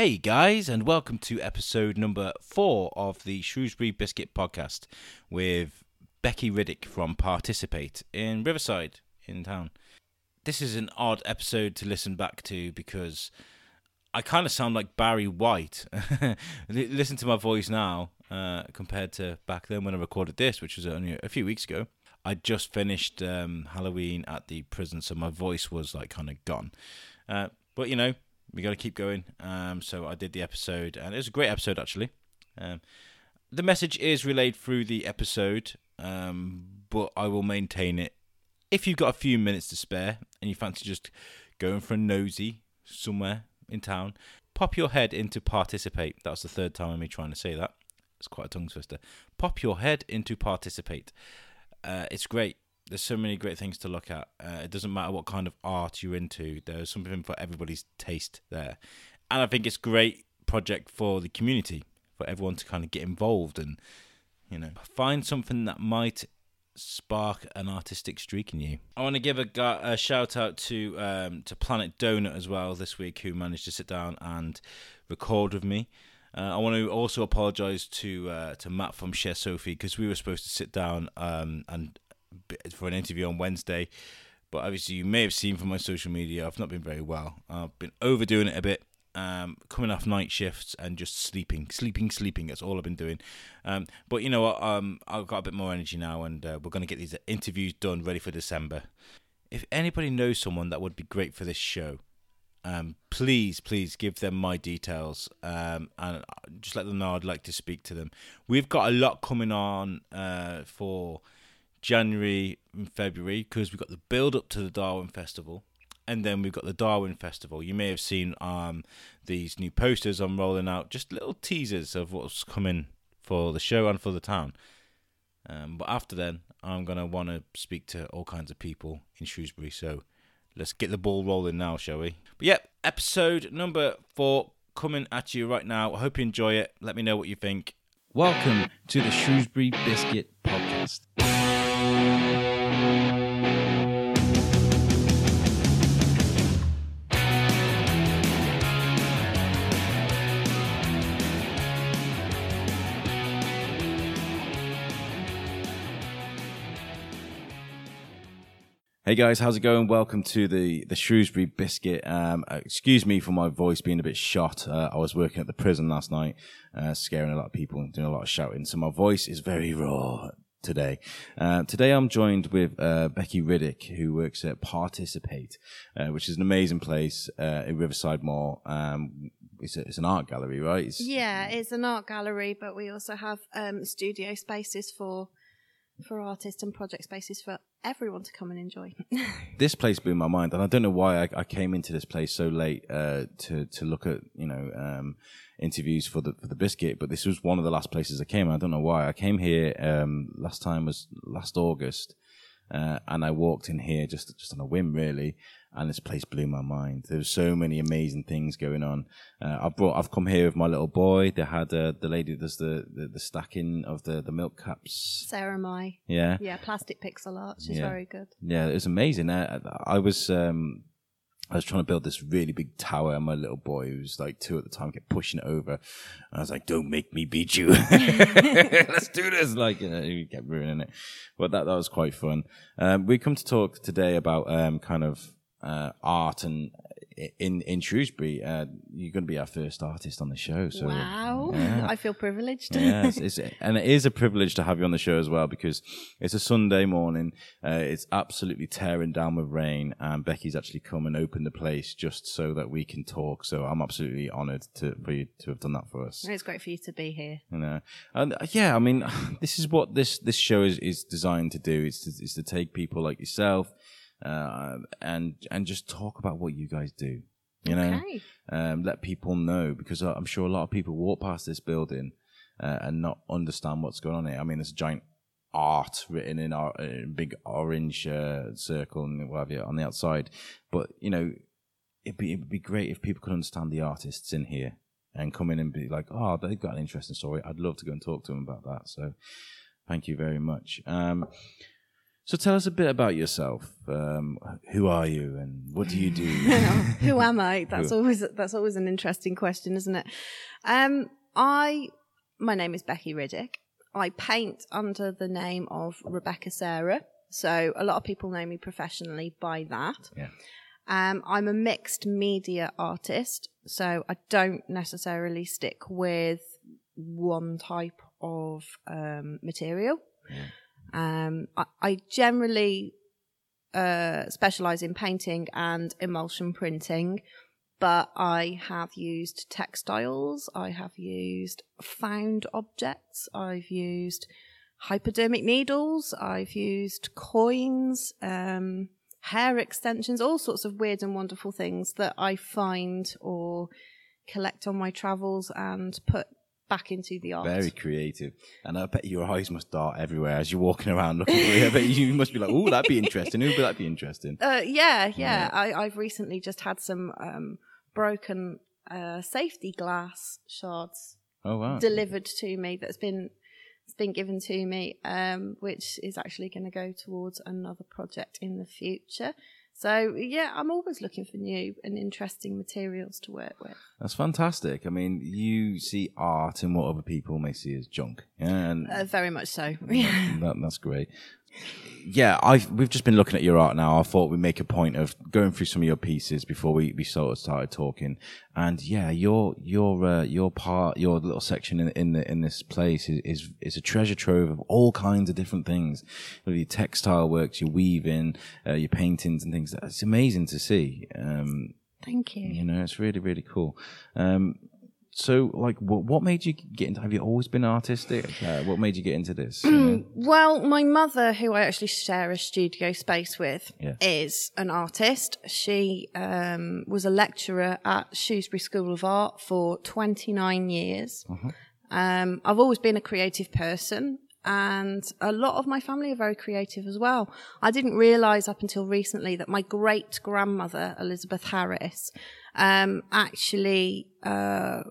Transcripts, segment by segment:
Hey guys, and welcome to episode number four of the Shrewsbury Biscuit podcast with Becky Riddick from Participate in Riverside in town. This is an odd episode to listen back to because I kind of sound like Barry White. listen to my voice now uh, compared to back then when I recorded this, which was only a few weeks ago. I just finished um, Halloween at the prison, so my voice was like kind of gone. Uh, but you know, we got to keep going. Um, so I did the episode, and it was a great episode actually. Um, the message is relayed through the episode, um, but I will maintain it. If you've got a few minutes to spare and you fancy just going for a nosy somewhere in town, pop your head into participate. That's the third time I'm me trying to say that. It's quite a tongue twister. Pop your head into participate. Uh, it's great. There's so many great things to look at. Uh, it doesn't matter what kind of art you're into. There's something for everybody's taste there, and I think it's a great project for the community for everyone to kind of get involved and you know find something that might spark an artistic streak in you. I want to give a, a shout out to um, to Planet Donut as well this week, who managed to sit down and record with me. Uh, I want to also apologise to uh, to Matt from Share Sophie because we were supposed to sit down um, and for an interview on Wednesday, but obviously you may have seen from my social media I've not been very well. I've been overdoing it a bit, um, coming off night shifts and just sleeping, sleeping, sleeping. That's all I've been doing. Um, but you know what? Um, I've got a bit more energy now, and uh, we're going to get these interviews done, ready for December. If anybody knows someone that would be great for this show, um, please, please give them my details um, and just let them know I'd like to speak to them. We've got a lot coming on uh, for January and February because we've got the build up to the Darwin Festival and then we've got the Darwin Festival. You may have seen um, these new posters I'm rolling out, just little teasers of what's coming for the show and for the town. Um, but after then, I'm going to want to speak to all kinds of people in Shrewsbury. So let's get the ball rolling now, shall we? But yep, episode number four coming at you right now. I hope you enjoy it. Let me know what you think. Welcome to the Shrewsbury Biscuit Podcast. Hey guys, how's it going? Welcome to the the Shrewsbury Biscuit. Um, uh, excuse me for my voice being a bit shot. Uh, I was working at the prison last night, uh, scaring a lot of people and doing a lot of shouting, so my voice is very raw today. Uh, today I'm joined with uh, Becky Riddick, who works at Participate, uh, which is an amazing place in Riverside Mall. Um, it's, a, it's, an art gallery, right? It's, yeah, it's an art gallery, but we also have um, studio spaces for for artists and project spaces for everyone to come and enjoy. this place blew my mind, and I don't know why I, I came into this place so late uh, to to look at you know um, interviews for the for the biscuit, but this was one of the last places I came. I don't know why I came here. Um, last time was last August, uh, and I walked in here just just on a whim, really, and this place blew my mind. There were so many amazing things going on. Uh, I've brought, I've come here with my little boy. They had uh, the lady that does the, the, the stacking of the the milk caps. Sarah Mai. Yeah. Yeah, plastic pixel art. She's yeah. very good. Yeah, it was amazing. I, I was um, I was trying to build this really big tower, and my little boy, who was like two at the time, kept pushing it over. And I was like, "Don't make me beat you. Let's do this!" Like, you know, he kept ruining it. But that that was quite fun. Um, we come to talk today about um, kind of uh, art and in in Shrewsbury, uh, you're going to be our first artist on the show. So wow, yeah. I feel privileged. yeah, it's, it's, and it is a privilege to have you on the show as well because it's a Sunday morning. Uh, it's absolutely tearing down with rain, and Becky's actually come and opened the place just so that we can talk. So I'm absolutely honoured to for you to have done that for us. It's great for you to be here. You know, and uh, yeah, I mean, this is what this this show is is designed to do. It's to, it's to take people like yourself uh, and and just talk about what you guys do. You know, okay. um, let people know because I'm sure a lot of people walk past this building uh, and not understand what's going on here. I mean, there's a giant art written in our in big orange uh, circle and whatever on the outside, but you know, it'd be it'd be great if people could understand the artists in here and come in and be like, oh, they've got an interesting story. I'd love to go and talk to them about that. So, thank you very much. Um, So tell us a bit about yourself. Um, who are you, and what do you do? who am I? That's always that's always an interesting question, isn't it? Um, I my name is Becky Riddick. I paint under the name of Rebecca Sarah. So a lot of people know me professionally by that. Yeah. Um, I'm a mixed media artist, so I don't necessarily stick with one type of um, material. Yeah. Um, I, I generally uh, specialize in painting and emulsion printing, but I have used textiles, I have used found objects, I've used hypodermic needles, I've used coins, um, hair extensions, all sorts of weird and wonderful things that I find or collect on my travels and put back into the art. Very creative. And I bet your eyes must dart everywhere as you're walking around looking for it. I bet you must be like, oh, that'd be interesting. Who would that be interesting? Uh, yeah, yeah. yeah. I, I've recently just had some um, broken uh, safety glass shards oh, wow. delivered to me that's been it's been given to me, um, which is actually going to go towards another project in the future. So yeah, I'm always looking for new and interesting materials to work with. That's fantastic. I mean, you see art in what other people may see as junk, yeah, and uh, very much so. that, that's great yeah, I we've just been looking at your art now. I thought we'd make a point of going through some of your pieces before we, we sort of started talking. And yeah, your your uh, your part, your little section in in the, in this place is, is is a treasure trove of all kinds of different things. Your textile works, your weaving, uh, your paintings and things. It's amazing to see. Um, Thank you. You know, it's really really cool. Um, so like what, what made you get into have you always been artistic uh, what made you get into this you know? well my mother who i actually share a studio space with yeah. is an artist she um, was a lecturer at shrewsbury school of art for 29 years uh-huh. um, i've always been a creative person and a lot of my family are very creative as well. I didn't realize up until recently that my great grandmother, Elizabeth Harris, um, actually uh,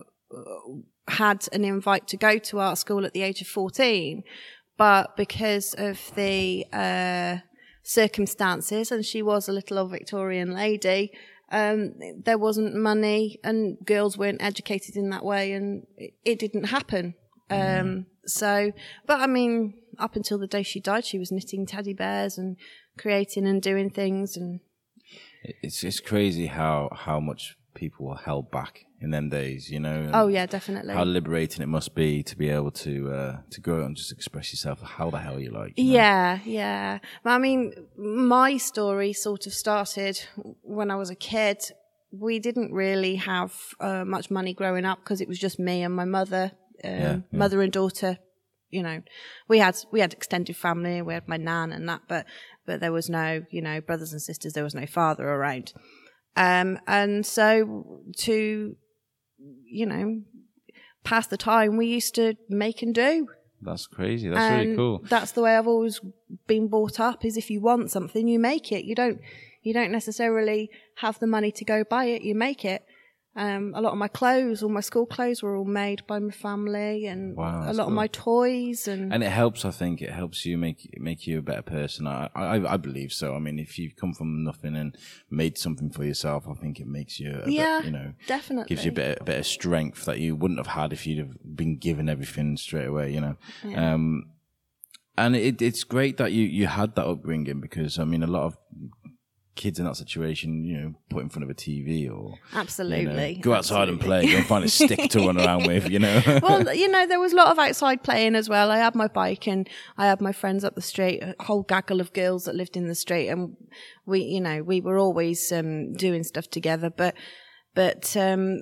had an invite to go to art school at the age of 14, but because of the uh, circumstances, and she was a little old Victorian lady, um, there wasn't money, and girls weren't educated in that way, and it, it didn't happen. Um, so, but I mean, up until the day she died, she was knitting teddy bears and creating and doing things, and it's it's crazy how how much people were held back in them days, you know. Oh yeah, definitely. How liberating it must be to be able to uh, to go out and just express yourself how the hell you like. You know? Yeah, yeah. I mean, my story sort of started when I was a kid. We didn't really have uh, much money growing up because it was just me and my mother, um, yeah, yeah. mother and daughter. You know, we had we had extended family. We had my nan and that, but but there was no you know brothers and sisters. There was no father around. Um, and so to, you know, pass the time, we used to make and do. That's crazy. That's and really cool. That's the way I've always been brought up is if you want something, you make it. You don't, you don't necessarily have the money to go buy it. You make it. Um, a lot of my clothes, all my school clothes, were all made by my family, and wow, a lot cool. of my toys. And and it helps. I think it helps you make make you a better person. I, I I believe so. I mean, if you've come from nothing and made something for yourself, I think it makes you yeah, bit, you know, definitely gives you a bit a bit of strength that you wouldn't have had if you'd have been given everything straight away. You know, yeah. um, and it, it's great that you you had that upbringing because I mean, a lot of kids in that situation, you know, put in front of a TV or absolutely you know, go outside absolutely. and play, go and find a stick to run around with, you know. well, you know, there was a lot of outside playing as well. I had my bike and I had my friends up the street, a whole gaggle of girls that lived in the street, and we, you know, we were always um, doing stuff together. But, but um,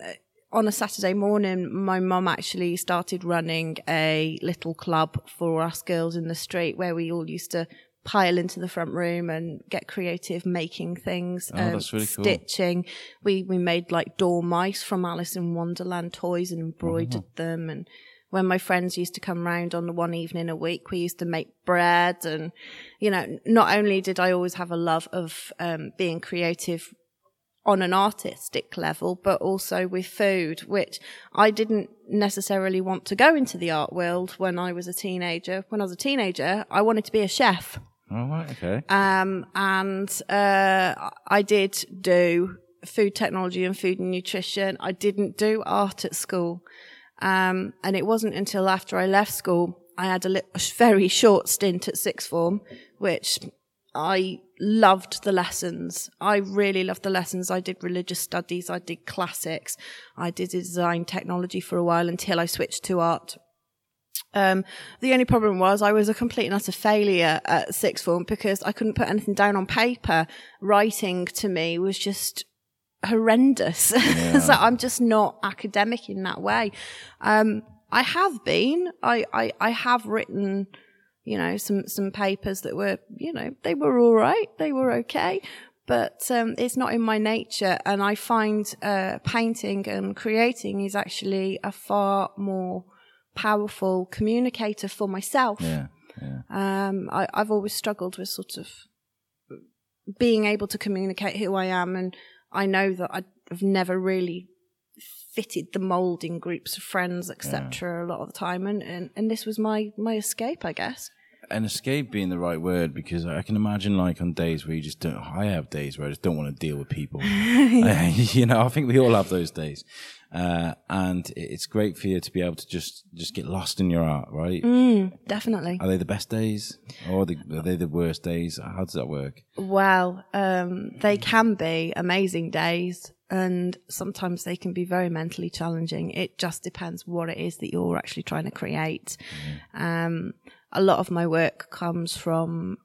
on a Saturday morning, my mum actually started running a little club for us girls in the street where we all used to pile into the front room and get creative making things, oh, um, really stitching. Cool. We we made like dormice from Alice in Wonderland toys and embroidered oh. them. And when my friends used to come round on the one evening a week, we used to make bread. And you know, not only did I always have a love of um, being creative on an artistic level, but also with food, which I didn't necessarily want to go into the art world when I was a teenager. When I was a teenager, I wanted to be a chef. All right. Okay. Um, and uh, I did do food technology and food and nutrition. I didn't do art at school. Um, and it wasn't until after I left school, I had a, li- a very short stint at sixth form, which I loved the lessons. I really loved the lessons. I did religious studies. I did classics. I did design technology for a while until I switched to art. Um, the only problem was I was a complete and utter failure at sixth form because I couldn't put anything down on paper. Writing to me was just horrendous. Yeah. so I'm just not academic in that way. Um, I have been, I, I, I have written, you know, some, some papers that were, you know, they were all right. They were okay. But, um, it's not in my nature. And I find, uh, painting and creating is actually a far more, powerful communicator for myself. Yeah. yeah. Um, I, I've always struggled with sort of being able to communicate who I am, and I know that I've never really fitted the mold in groups of friends, etc. Yeah. A lot of the time, and, and and this was my my escape, I guess an escape being the right word because I can imagine like on days where you just don't. I have days where I just don't want to deal with people. you know, I think we all have those days, uh, and it's great for you to be able to just just get lost in your art, right? Mm, definitely. Are they the best days, or are they, are they the worst days? How does that work? Well, um, they can be amazing days, and sometimes they can be very mentally challenging. It just depends what it is that you're actually trying to create. Mm. Um, a lot of my work comes from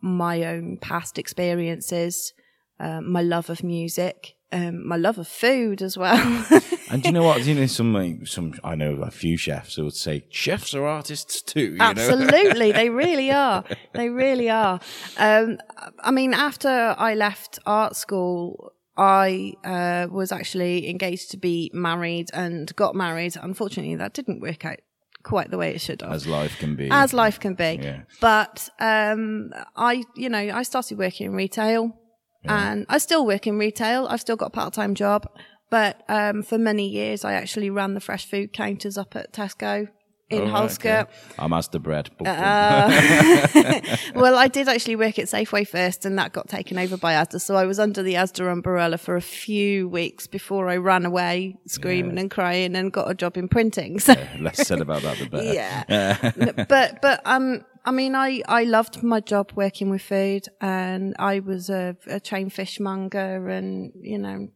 my own past experiences, uh, my love of music, um, my love of food as well. and you know what? You know, some some I know a few chefs who would say chefs are artists too. Absolutely, they really are. They really are. Um, I mean, after I left art school, I uh, was actually engaged to be married and got married. Unfortunately, that didn't work out quite the way it should have. As life can be. As life can be. Yeah. But um, I, you know, I started working in retail yeah. and I still work in retail. I've still got a part-time job. But um, for many years, I actually ran the fresh food counters up at Tesco in oh, Okay. I'm Asda bread. Uh, well, I did actually work at Safeway first, and that got taken over by Asda. So I was under the Asda umbrella for a few weeks before I ran away, screaming yeah. and crying, and got a job in printing. So yeah, less said about that, the better. Yeah, but but um. I mean, I, I loved my job working with food and I was a, a trained fishmonger and, you know,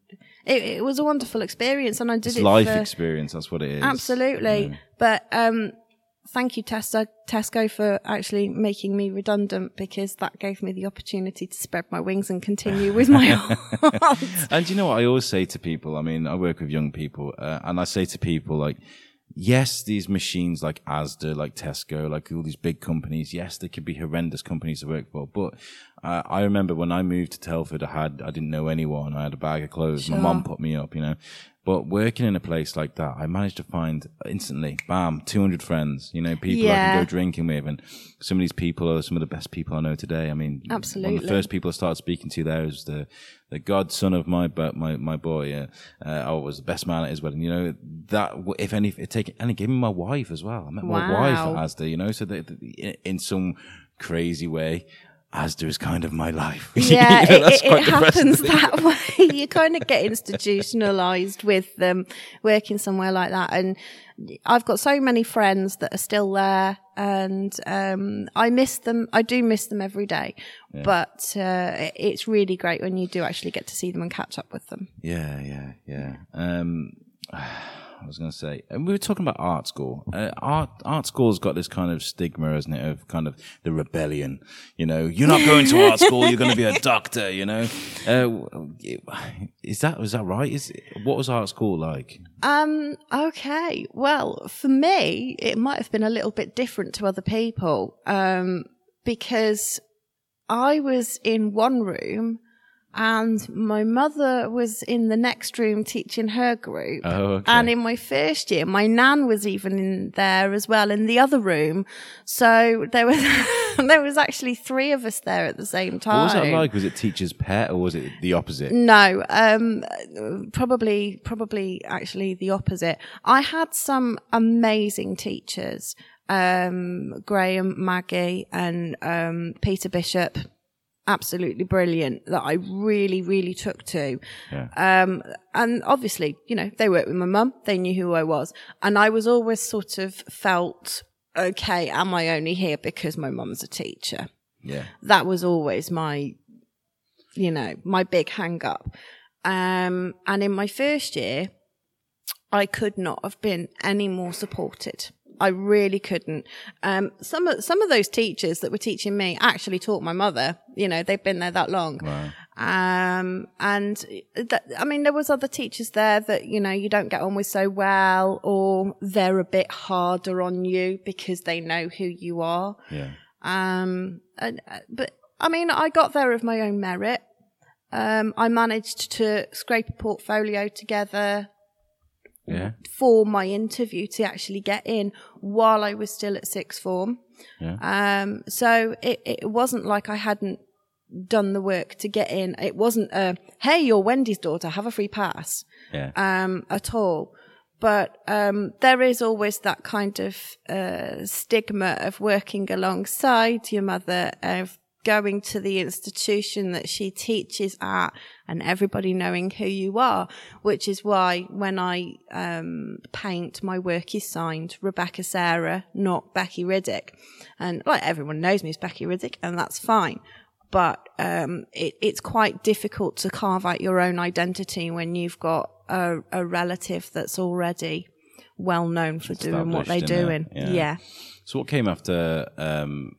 it, it was a wonderful experience, and I did it's it. Life for, experience, that's what it is. Absolutely, yeah. but um, thank you, Tesco, Tesco, for actually making me redundant because that gave me the opportunity to spread my wings and continue with my art. and you know what I always say to people? I mean, I work with young people, uh, and I say to people like yes, these machines like Asda, like Tesco, like all these big companies, yes, they could be horrendous companies to work for. But uh, I remember when I moved to Telford, I had, I didn't know anyone. I had a bag of clothes. Sure. My mum put me up, you know. But working in a place like that, I managed to find instantly, bam, 200 friends, you know, people yeah. I can go drinking with. And some of these people are some of the best people I know today. I mean, absolutely. One of the first people I started speaking to there was the, the godson of my, my, my boy. Uh, uh, I was the best man at his wedding. You know, that, if any, it take, and it gave me my wife as well. I met wow. my wife at Asda, you know, so that in some crazy way, Asda is kind of my life. Yeah, you know, it, it happens that way. you kind of get institutionalized with them working somewhere like that. And I've got so many friends that are still there and, um, I miss them. I do miss them every day, yeah. but, uh, it's really great when you do actually get to see them and catch up with them. Yeah, yeah, yeah. Um, I was going to say, and we were talking about art school. Uh, art art school's got this kind of stigma, isn't it, of kind of the rebellion. You know, you're not going to art school. You're going to be a doctor. You know, uh, is that was that right? Is what was art school like? Um. Okay. Well, for me, it might have been a little bit different to other people. Um, because I was in one room and my mother was in the next room teaching her group. Oh, okay. And in my first year, my nan was even in there as well in the other room. So there was there was actually three of us there at the same time. What was that like? Was it teacher's pet or was it the opposite? No, um, probably probably actually the opposite. I had some amazing teachers um, Graham, Maggie, and um, Peter Bishop. Absolutely brilliant that I really, really took to. Yeah. Um, and obviously, you know, they worked with my mum. They knew who I was. And I was always sort of felt, okay, am I only here because my mum's a teacher? Yeah. That was always my, you know, my big hang up. Um, and in my first year, I could not have been any more supported. I really couldn't. Um, some of some of those teachers that were teaching me actually taught my mother. You know, they've been there that long. Wow. Um, and that, I mean, there was other teachers there that, you know, you don't get on with so well or they're a bit harder on you because they know who you are. Yeah. Um, and, uh, but I mean, I got there of my own merit. Um, I managed to scrape a portfolio together Yeah. for my interview to actually get in while I was still at sixth form. Yeah. Um, so it, it wasn't like I hadn't done the work to get in. It wasn't a, hey, you're Wendy's daughter, have a free pass, Yeah. um, at all. But, um, there is always that kind of, uh, stigma of working alongside your mother, of going to the institution that she teaches at and everybody knowing who you are, which is why when I, um, paint, my work is signed Rebecca Sarah, not Becky Riddick. And like everyone knows me as Becky Riddick and that's fine. But, um, it, it's quite difficult to carve out your own identity when you've got a, a relative that's already well known for doing what they're do. in In it, yeah. yeah. So what came after um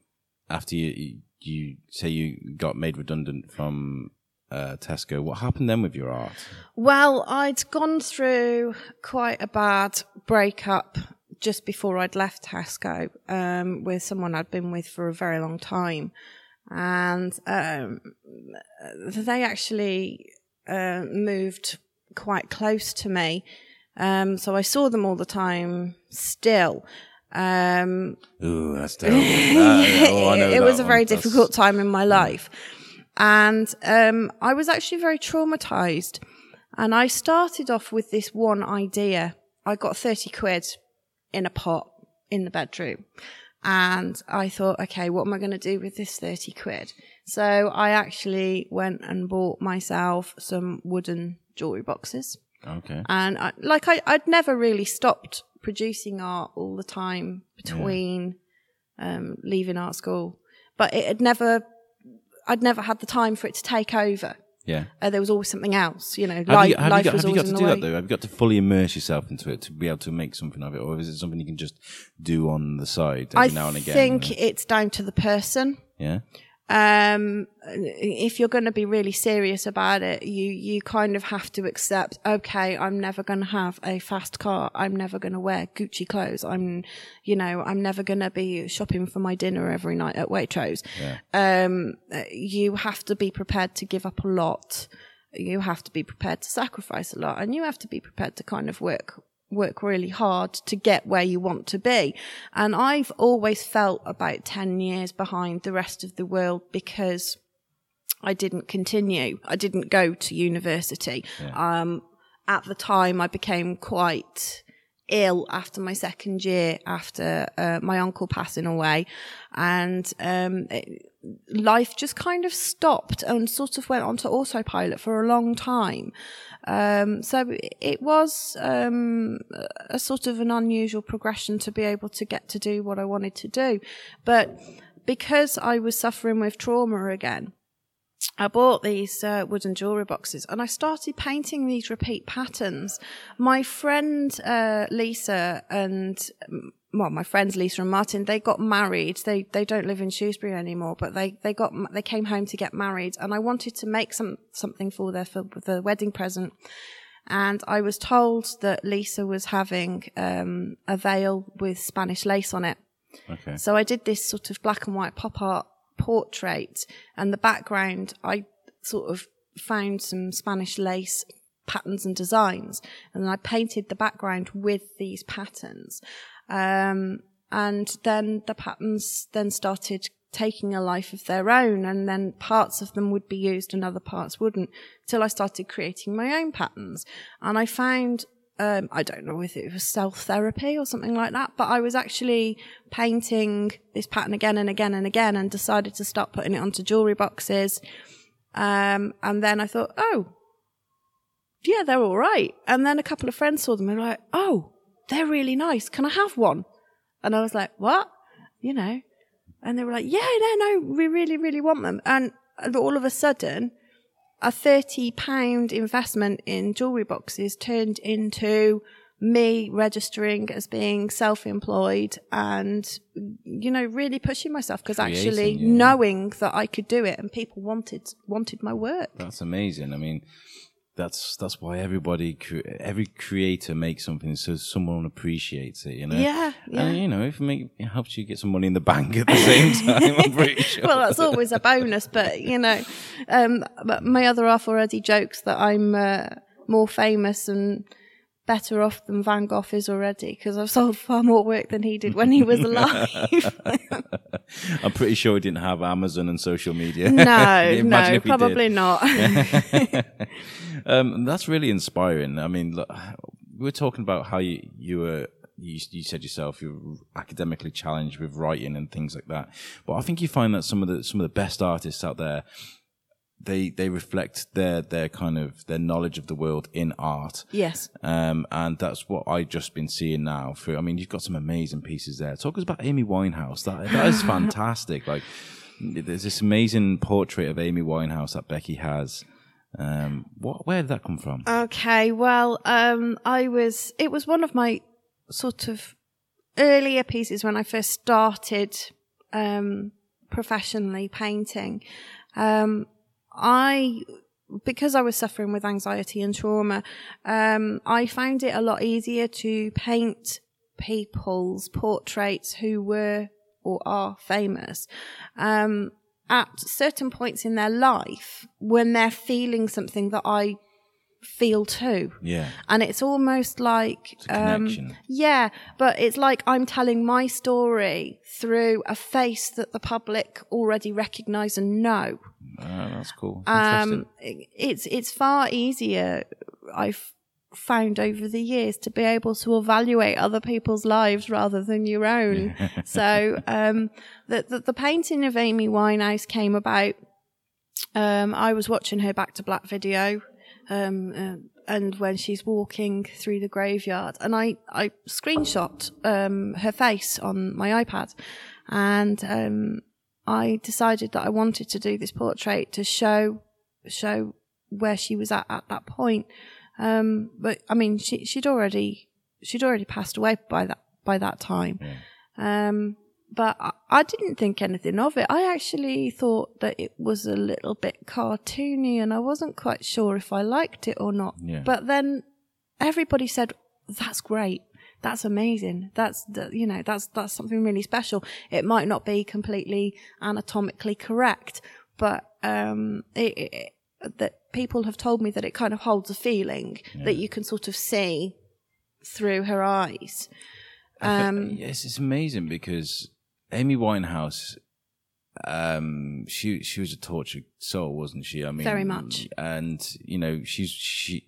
after you you, say you got made redundant from uh, Tesco? What happened then with your art? Well, I'd gone through quite a bad breakup just before I'd left Tesco um, with someone I'd been with for a very long time. And um, they actually uh, moved quite close to me. Um, so I saw them all the time still. Um, Ooh, that's terrible. That- oh, know it was a one. very That's- difficult time in my life. And um, I was actually very traumatized. And I started off with this one idea. I got 30 quid in a pot in the bedroom. And I thought, okay, what am I going to do with this 30 quid? So I actually went and bought myself some wooden jewelry boxes. Okay. And I, like I, I'd never really stopped producing art all the time between um, leaving art school, but it had never, I'd never had the time for it to take over. Yeah. Uh, there was always something else, you know. Have life, you, have life you got, was have you always got to do the that way. though? Have you got to fully immerse yourself into it to be able to make something of it, or is it something you can just do on the side every I now and again? I think it's down to the person. yeah. Um if you're going to be really serious about it you you kind of have to accept okay i'm never going to have a fast car. I'm never going to wear gucci clothes. I'm you know i'm never going to be shopping for my dinner every night at waitrose. Um uh, you have to be prepared to give up a lot. You have to be prepared to sacrifice a lot and you have to be prepared to kind of work work really hard to get where you want to be. And I've always felt about 10 years behind the rest of the world because I didn't continue. I didn't go to university. Um, at the time I became quite ill after my second year after uh, my uncle passing away and um, it, life just kind of stopped and sort of went onto autopilot for a long time um, so it was um, a sort of an unusual progression to be able to get to do what I wanted to do but because I was suffering with trauma again I bought these uh, wooden jewelry boxes and I started painting these repeat patterns. My friend uh, Lisa and um, well, my friends Lisa and Martin, they got married. They they don't live in Shrewsbury anymore, but they they got they came home to get married, and I wanted to make some something for their for the wedding present. And I was told that Lisa was having um, a veil with Spanish lace on it. Okay. So I did this sort of black and white pop art portrait and the background I sort of found some Spanish lace patterns and designs and then I painted the background with these patterns. Um, and then the patterns then started taking a life of their own and then parts of them would be used and other parts wouldn't till I started creating my own patterns. And I found um, I don't know if it was self therapy or something like that, but I was actually painting this pattern again and again and again and decided to start putting it onto jewelry boxes. Um, and then I thought, oh, yeah, they're all right. And then a couple of friends saw them and were like, oh, they're really nice. Can I have one? And I was like, what? You know, and they were like, yeah, no, no, we really, really want them. And all of a sudden, a 30 pound investment in jewelry boxes turned into me registering as being self-employed and you know really pushing myself because actually yeah. knowing that I could do it and people wanted wanted my work That's amazing. I mean, that's that's why everybody, cre- every creator makes something so someone appreciates it. You know. Yeah, yeah. And you know, if it, make, it helps you get some money in the bank at the same time, I'm pretty sure. well that's always a bonus but you know um but my other half already jokes that I'm uh, more famous and better off than Van Gogh is already because I've sold far more work than he did when he was alive. I'm pretty sure he didn't have Amazon and social media. no, no, probably not. um, that's really inspiring. I mean, look, we were talking about how you, you were. You, you said yourself you're academically challenged with writing and things like that, but I think you find that some of the some of the best artists out there, they they reflect their their kind of their knowledge of the world in art. yes. Um, and that's what I've just been seeing now. Through, I mean, you've got some amazing pieces there. Talk us about Amy Winehouse. That that is fantastic. Like, there's this amazing portrait of Amy Winehouse that Becky has. Um, what? Where did that come from? Okay, well, um, I was, it was one of my sort of earlier pieces when I first started, um, professionally painting. Um, I, because I was suffering with anxiety and trauma, um, I found it a lot easier to paint people's portraits who were or are famous. Um, at certain points in their life when they're feeling something that I feel too. yeah, And it's almost like, a um, yeah, but it's like I'm telling my story through a face that the public already recognize and know. Ah, that's cool. Um, it's, it's far easier, I've found over the years to be able to evaluate other people's lives rather than your own. so, um, the, the, the painting of Amy Winehouse came about, um, I was watching her Back to Black video, um, uh, and when she's walking through the graveyard, and I, I screenshot, um, her face on my iPad, and, um, I decided that I wanted to do this portrait to show, show where she was at at that point. Um, but I mean, she, she'd already, she'd already passed away by that, by that time. Um, but I, didn't think anything of it. I actually thought that it was a little bit cartoony and I wasn't quite sure if I liked it or not. Yeah. But then everybody said, that's great. That's amazing. That's, you know, that's, that's something really special. It might not be completely anatomically correct, but, um, it, it, that people have told me that it kind of holds a feeling that you can sort of see through her eyes. Um, yes, it's amazing because Amy Winehouse, um, she she was a tortured soul, wasn't she? I mean, Very much. And you know, she's she.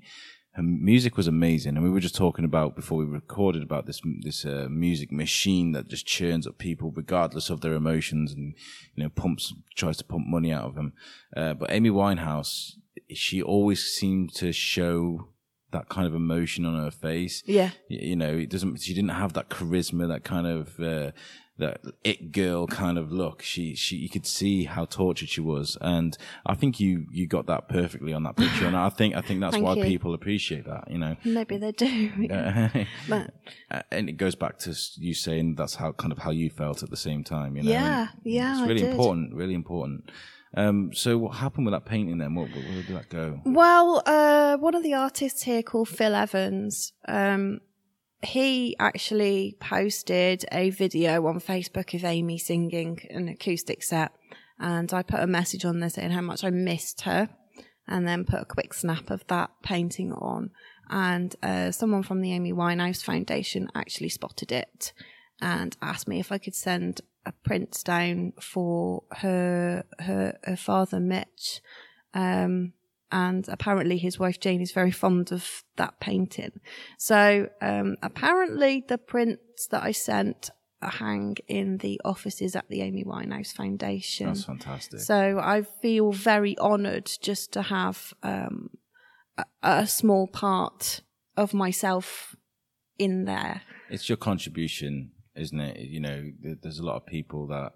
Her music was amazing, and we were just talking about before we recorded about this this uh, music machine that just churns up people regardless of their emotions, and you know pumps tries to pump money out of them. Uh, but Amy Winehouse, she always seemed to show that kind of emotion on her face yeah. you know, it doesn't. She didn't have that charisma, that kind of uh, that it girl kind of look. She she you could see how tortured she was, and I think you you got that perfectly on that picture, and I think I think that's why you. people appreciate that. You know. Maybe they do. But and it goes back to you saying that's how kind of how you felt at the same time. You know. Yeah, And yeah, It's really important. Really important. Um, so what happened with that painting then? What, where did that go? Well, uh, one of the artists here called Phil Evans, um, he actually posted a video on Facebook of Amy singing an acoustic set. And I put a message on there saying how much I missed her and then put a quick snap of that painting on. And uh, someone from the Amy Winehouse Foundation actually spotted it and asked me if I could send a print down for her her, her father Mitch. Um, and apparently his wife Jane is very fond of that painting. So um, apparently the prints that I sent hang in the offices at the Amy Winehouse Foundation. That's fantastic. So I feel very honoured just to have um, a, a small part of myself in there. It's your contribution, isn't it? You know, there's a lot of people that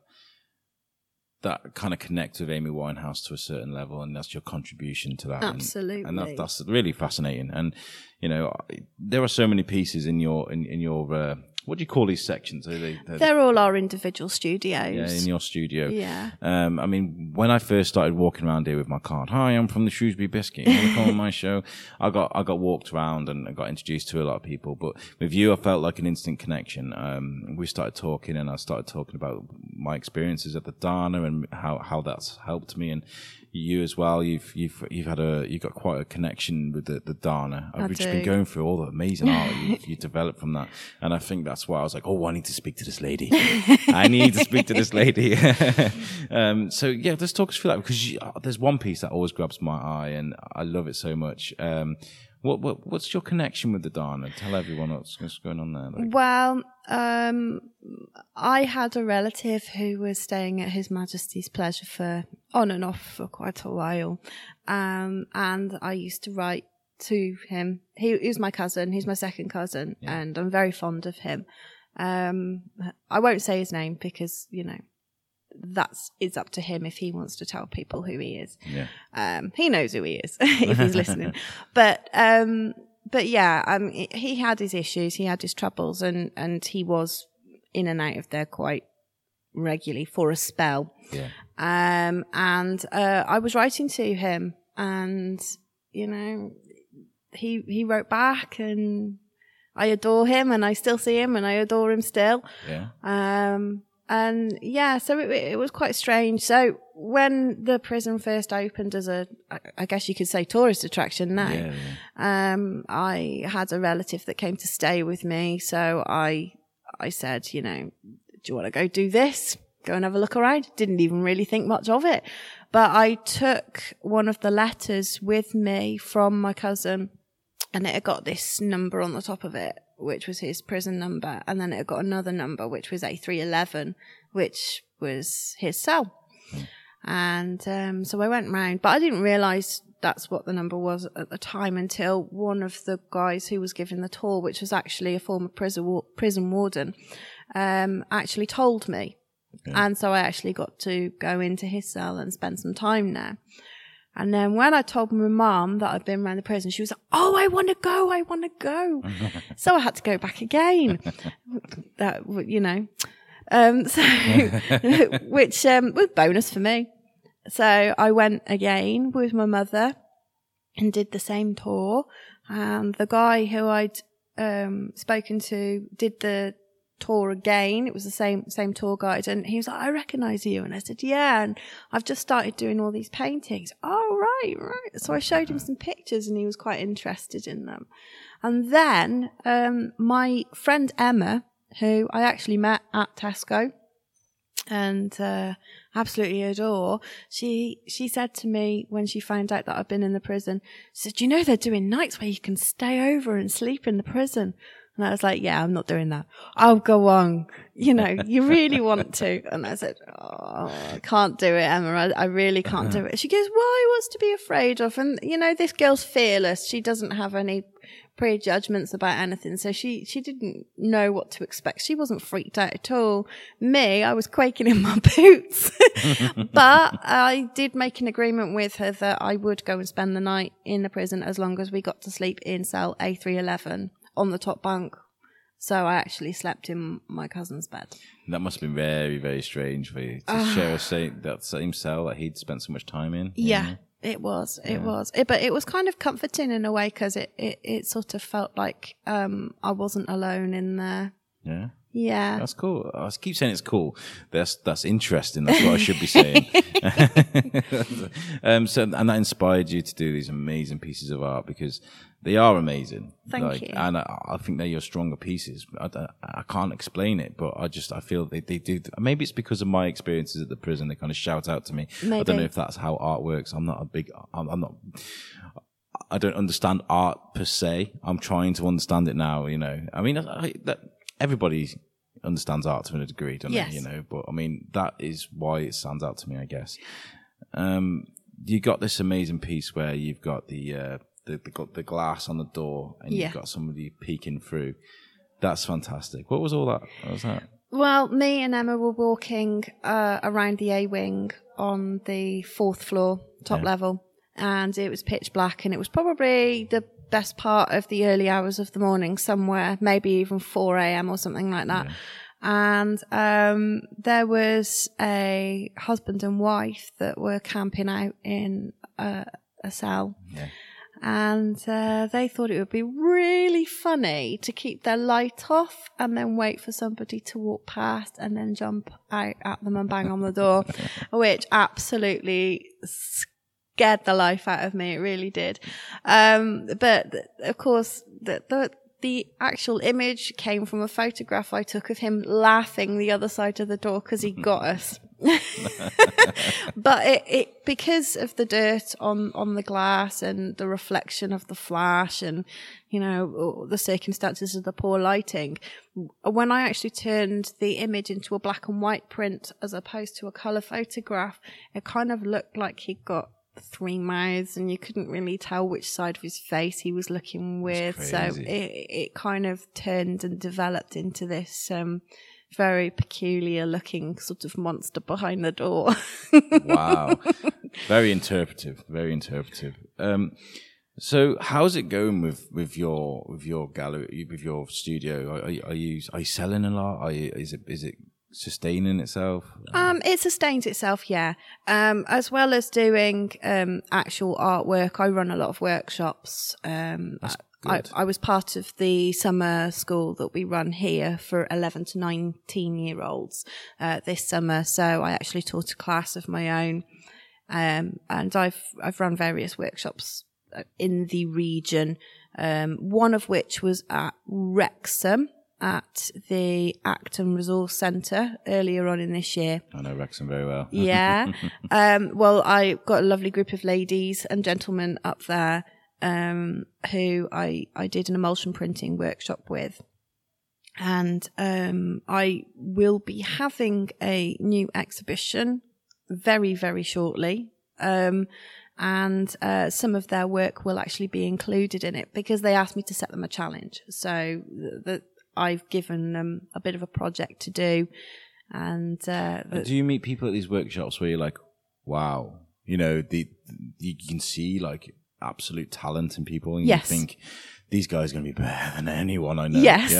that kind of connect with Amy Winehouse to a certain level, and that's your contribution to that. Absolutely, and, and that, that's really fascinating. And you know, there are so many pieces in your in, in your uh, what do you call these sections? Are they, they're, they're all our individual studios. Yeah, in your studio. Yeah. Um, I mean, when I first started walking around here with my card, hi, I'm from the Shrewsbury Biscuit. You want to come on my show? I got I got walked around and I got introduced to a lot of people. But with you, I felt like an instant connection. Um, we started talking, and I started talking about my experiences at the Dana and how how that's helped me. And you as well. You've you've you've had a you've got quite a connection with the the Dana. I've just been going through all the amazing art you've, you developed from that, and I think that's why I was like, oh, I need to speak to this lady. I need to speak to this lady. um, so yeah, let's talk us through that because you, uh, there's one piece that always grabs my eye, and I love it so much. Um, what, what what's your connection with the Dana? Tell everyone what's, what's going on there. Like. Well, um, I had a relative who was staying at His Majesty's Pleasure for on and off for quite a while, um, and I used to write to him. He, he was my cousin. He's my second cousin, yeah. and I'm very fond of him. Um, I won't say his name because you know that's it's up to him if he wants to tell people who he is. Yeah. Um, he knows who he is if he's listening. But um, but yeah, um, he had his issues, he had his troubles, and and he was in and out of there quite regularly for a spell. Yeah. Um, and uh, I was writing to him, and you know, he he wrote back, and I adore him, and I still see him, and I adore him still. Yeah. Um, and yeah, so it, it, was quite strange. So when the prison first opened as a, I guess you could say tourist attraction now, yeah, yeah. um, I had a relative that came to stay with me. So I, I said, you know, do you want to go do this? Go and have a look around. Didn't even really think much of it. But I took one of the letters with me from my cousin and it had got this number on the top of it which was his prison number, and then it had got another number, which was A311, which was his cell. And um, so I went round, but I didn't realise that's what the number was at the time until one of the guys who was giving the tour, which was actually a former prison prison warden, um, actually told me. Yeah. And so I actually got to go into his cell and spend some time there. And then when I told my mum that I'd been around the prison, she was like, "Oh, I want to go! I want to go!" so I had to go back again. that you know, um, so which um, was bonus for me. So I went again with my mother and did the same tour. And the guy who I'd um, spoken to did the tour again. It was the same same tour guide, and he was like, "I recognise you," and I said, "Yeah." And I've just started doing all these paintings. Oh, right, right. So I showed him some pictures, and he was quite interested in them. And then um, my friend Emma, who I actually met at Tesco, and uh, absolutely adore. She she said to me when she found out that I'd been in the prison, she said, "You know they're doing nights where you can stay over and sleep in the prison." And I was like, yeah, I'm not doing that. I'll go on. You know, you really want to. And I said, oh, I can't do it, Emma. I, I really can't uh-huh. do it. She goes, why? What's to be afraid of? And, you know, this girl's fearless. She doesn't have any prejudgments about anything. So she, she didn't know what to expect. She wasn't freaked out at all. Me, I was quaking in my boots. but I did make an agreement with her that I would go and spend the night in the prison as long as we got to sleep in cell A311 on the top bunk. So I actually slept in my cousin's bed. That must have been very, very strange for you to uh, share a same, that same cell that he'd spent so much time in. Yeah, it was. It yeah. was. It, but it was kind of comforting in a way because it, it, it sort of felt like um, I wasn't alone in there. Yeah. Yeah, that's cool. I keep saying it's cool. That's that's interesting. That's what I should be saying. um, so, and that inspired you to do these amazing pieces of art because They are amazing. Thank you. And I, I think they're your stronger pieces. I, I, I can't explain it, but I just I feel they, they do. Maybe it's because of my experiences at the prison. They kind of shout out to me. I don't know if that's how art works. I'm not a big. I'm, I'm not. I don't understand art per se. I'm trying to understand it now. You know. I mean, I, I, that everybody understands art to a degree, don't Yes. they? You know. But I mean, that is why it stands out to me. I guess. Um, you got this amazing piece where you've got the uh, the, the the glass on the door and Yeah. you've got somebody peeking through. That's fantastic. What was all that? What was that? Well, me and Emma were walking uh, around the A wing on the fourth floor, top Yeah. level, and it was pitch black, and it was probably the best part of the early hours of the morning, somewhere maybe even four a.m. or something like that. And um, there was a husband and wife that were camping out in a, a cell Yeah. And uh, they thought it would be really funny to keep their light off and then wait for somebody to walk past and then jump out at them and bang on the door, which absolutely scared the life out of me. It really did. Um, but of course, the, the the actual image came from a photograph I took of him laughing the other side of the door because he got us. but it, it because of the dirt on on the glass and the reflection of the flash and you know the circumstances of the poor lighting when i actually turned the image into a black and white print as opposed to a color photograph it kind of looked like he got three mouths and you couldn't really tell which side of his face he was looking with. So it it kind of turned and developed into this um very peculiar looking sort of monster behind the door. Wow. very interpretive. Very interpretive. Um, so how's it going with, with your with your gallery with your studio? Are, are, you- are you selling a lot? Are you, is it is it sustaining itself? Um, it sustains itself, yeah. Um, as well as doing um, actual artwork, I run a lot of workshops. Um, I. I was part of the summer school that we run here for 11 to 19 year olds uh, this summer. So I actually taught a class of my own. Um, and I've, I've run various workshops uh, in the region. Um, one of which was at Wrexham at the Acton Resource Centre earlier on in this year. I know Wrexham very well. Yeah. um, well, I got a lovely group of ladies and gentlemen up there um, who I, I did an emulsion printing workshop with. And um, I will be having a new exhibition very, very shortly. Um, and uh, some of their work will actually be included in it because they asked me to set them a challenge. So that I've given them a bit of a project to do. And uh, Do you meet people at these workshops where you're like, wow, you know, the, you can see like absolute talent in people, and Yes. you think these guys are going to be better than anyone I know. Yes.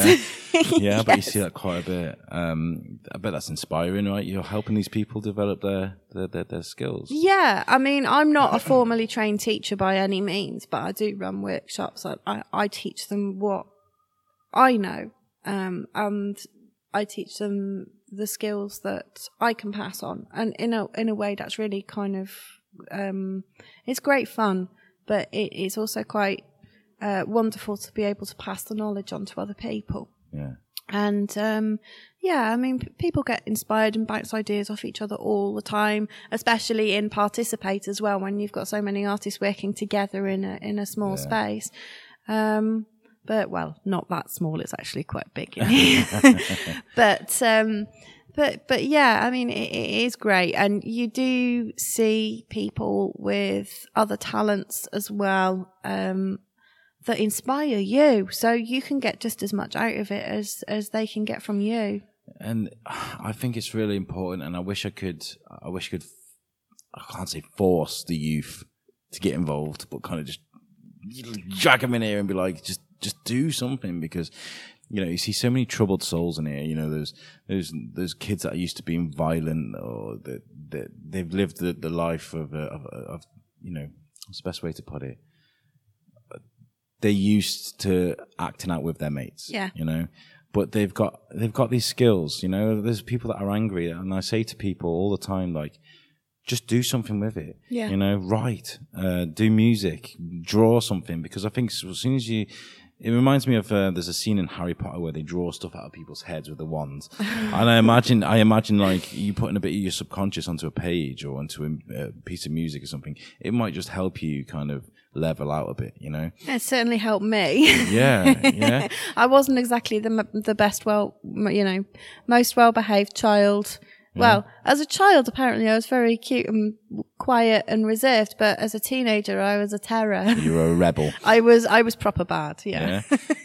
Yeah, yeah but you see that quite a bit. Um, I bet that's inspiring, right? You're helping these people develop their their their, their skills. Yeah, I mean, I'm not a formally trained teacher by any means, but I do run workshops. I, I, I teach them what I know, um, and I teach them the skills that I can pass on, and in a in a way that's really kind of um, it's great fun, but it's also quite uh, wonderful to be able to pass the knowledge on to other people. Yeah. And um, yeah, I mean, p- people get inspired and bounce ideas off each other all the time, especially in participate as well. When you've got so many artists working together in a in a small space, um, but well, not that small. It's actually quite big. in here. but um, but but yeah, I mean, it, it is great, and you do see people with other talents as well. Um, that inspire you so you can get just as much out of it as as they can get from you and I think it's really important. And I wish I could. I wish I could. I can't say force the youth to get involved, but kind of just drag them in here and be like, just just do something because you know you see so many troubled souls in here. You know, there's there's there's kids that are used to being violent or that that they've lived the, the life of, a, of of you know what's the best way to put it. They're used to acting out with their mates. Yeah. You know, but they've got they've got these skills. You know, there's people that are angry, and I say to people all the time, like, just do something with it. Yeah. You know, write, uh, do music, draw something. Because I think as soon as you, it reminds me of uh, there's a scene in Harry Potter where they draw stuff out of people's heads with the wands, and I imagine I imagine like you putting a bit of your subconscious onto a page or onto a, a piece of music or something. It might just help you kind of level out a bit. You know? It certainly helped me. Yeah, yeah. I wasn't exactly the the best, well, you know, most well behaved child. Well, as a child, apparently I was very cute and quiet and reserved, but as a teenager, I was a terror. You were a rebel. I was, I was proper bad. Yeah. Yeah.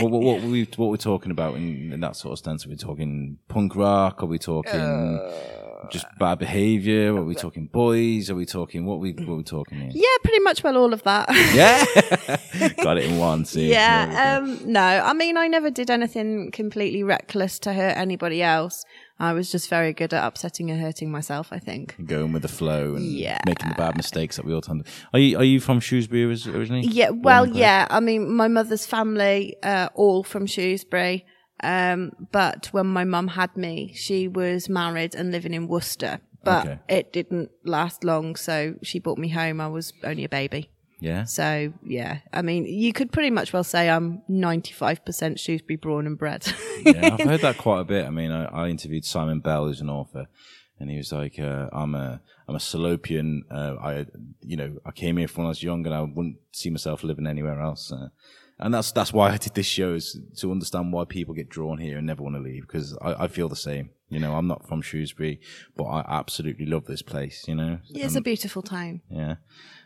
What, what, what, we what we're talking about in, in that sort of stance? Are we talking punk rock? Are we talking uh, just bad behaviour? Are we talking boys? Are we talking what we what we talking here? Yeah, pretty much well all of that. Yeah, got it in one. See, yeah. Um, no, I mean, I never did anything completely reckless to hurt anybody else. I was just very good at upsetting and hurting myself, I think. going with the flow and Yeah. making the bad mistakes that we all tend. to. Are you are you from Shrewsbury originally? Yeah, well, yeah. I mean, my mother's family, uh, all from Shrewsbury. Um, but when my mum had me, she was married and living in Worcester. But Okay. it didn't last long, so she brought me home. I was only a baby. Yeah. So, yeah. I mean, you could pretty much well say I'm 95% Shrewsbury born and bred. yeah, I've heard that quite a bit. I mean, I, I interviewed Simon Bell, who's an author, and he was like, uh, "I'm a I'm a Salopian. Uh, I you know I came here from when I was young, and I wouldn't see myself living anywhere else." Uh, and that's that's why I did this show is to understand why people get drawn here and never want to leave because I, I feel the same. You know, I'm not from Shrewsbury, but I absolutely love this place. You know, it's a beautiful town. yeah.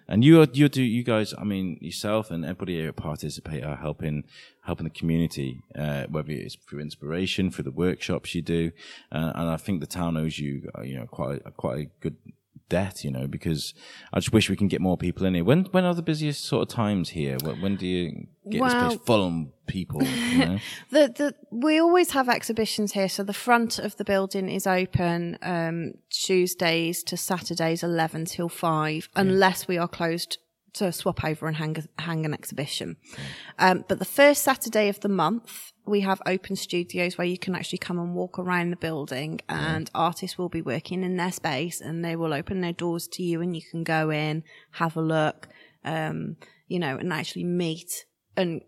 And you are, you do you guys I mean yourself and everybody here at participate are helping helping the community uh, whether it's through inspiration through the workshops you do uh, and I think the town owes you uh, you know quite a, quite a good debt you know because I just wish we can get more people in here. When when are the busiest sort of times here? When, when do you get this place full on people you know? The, the, we always have exhibitions here. So the front of the building is open um, Tuesdays to Saturdays, 11 till 5, unless we are closed to swap over and hang, hang an exhibition. Um, but the first Saturday of the month, we have open studios where you can actually come and walk around the building and artists will be working in their space and they will open their doors to you and you can go in, have a look, um, you know, and actually meet and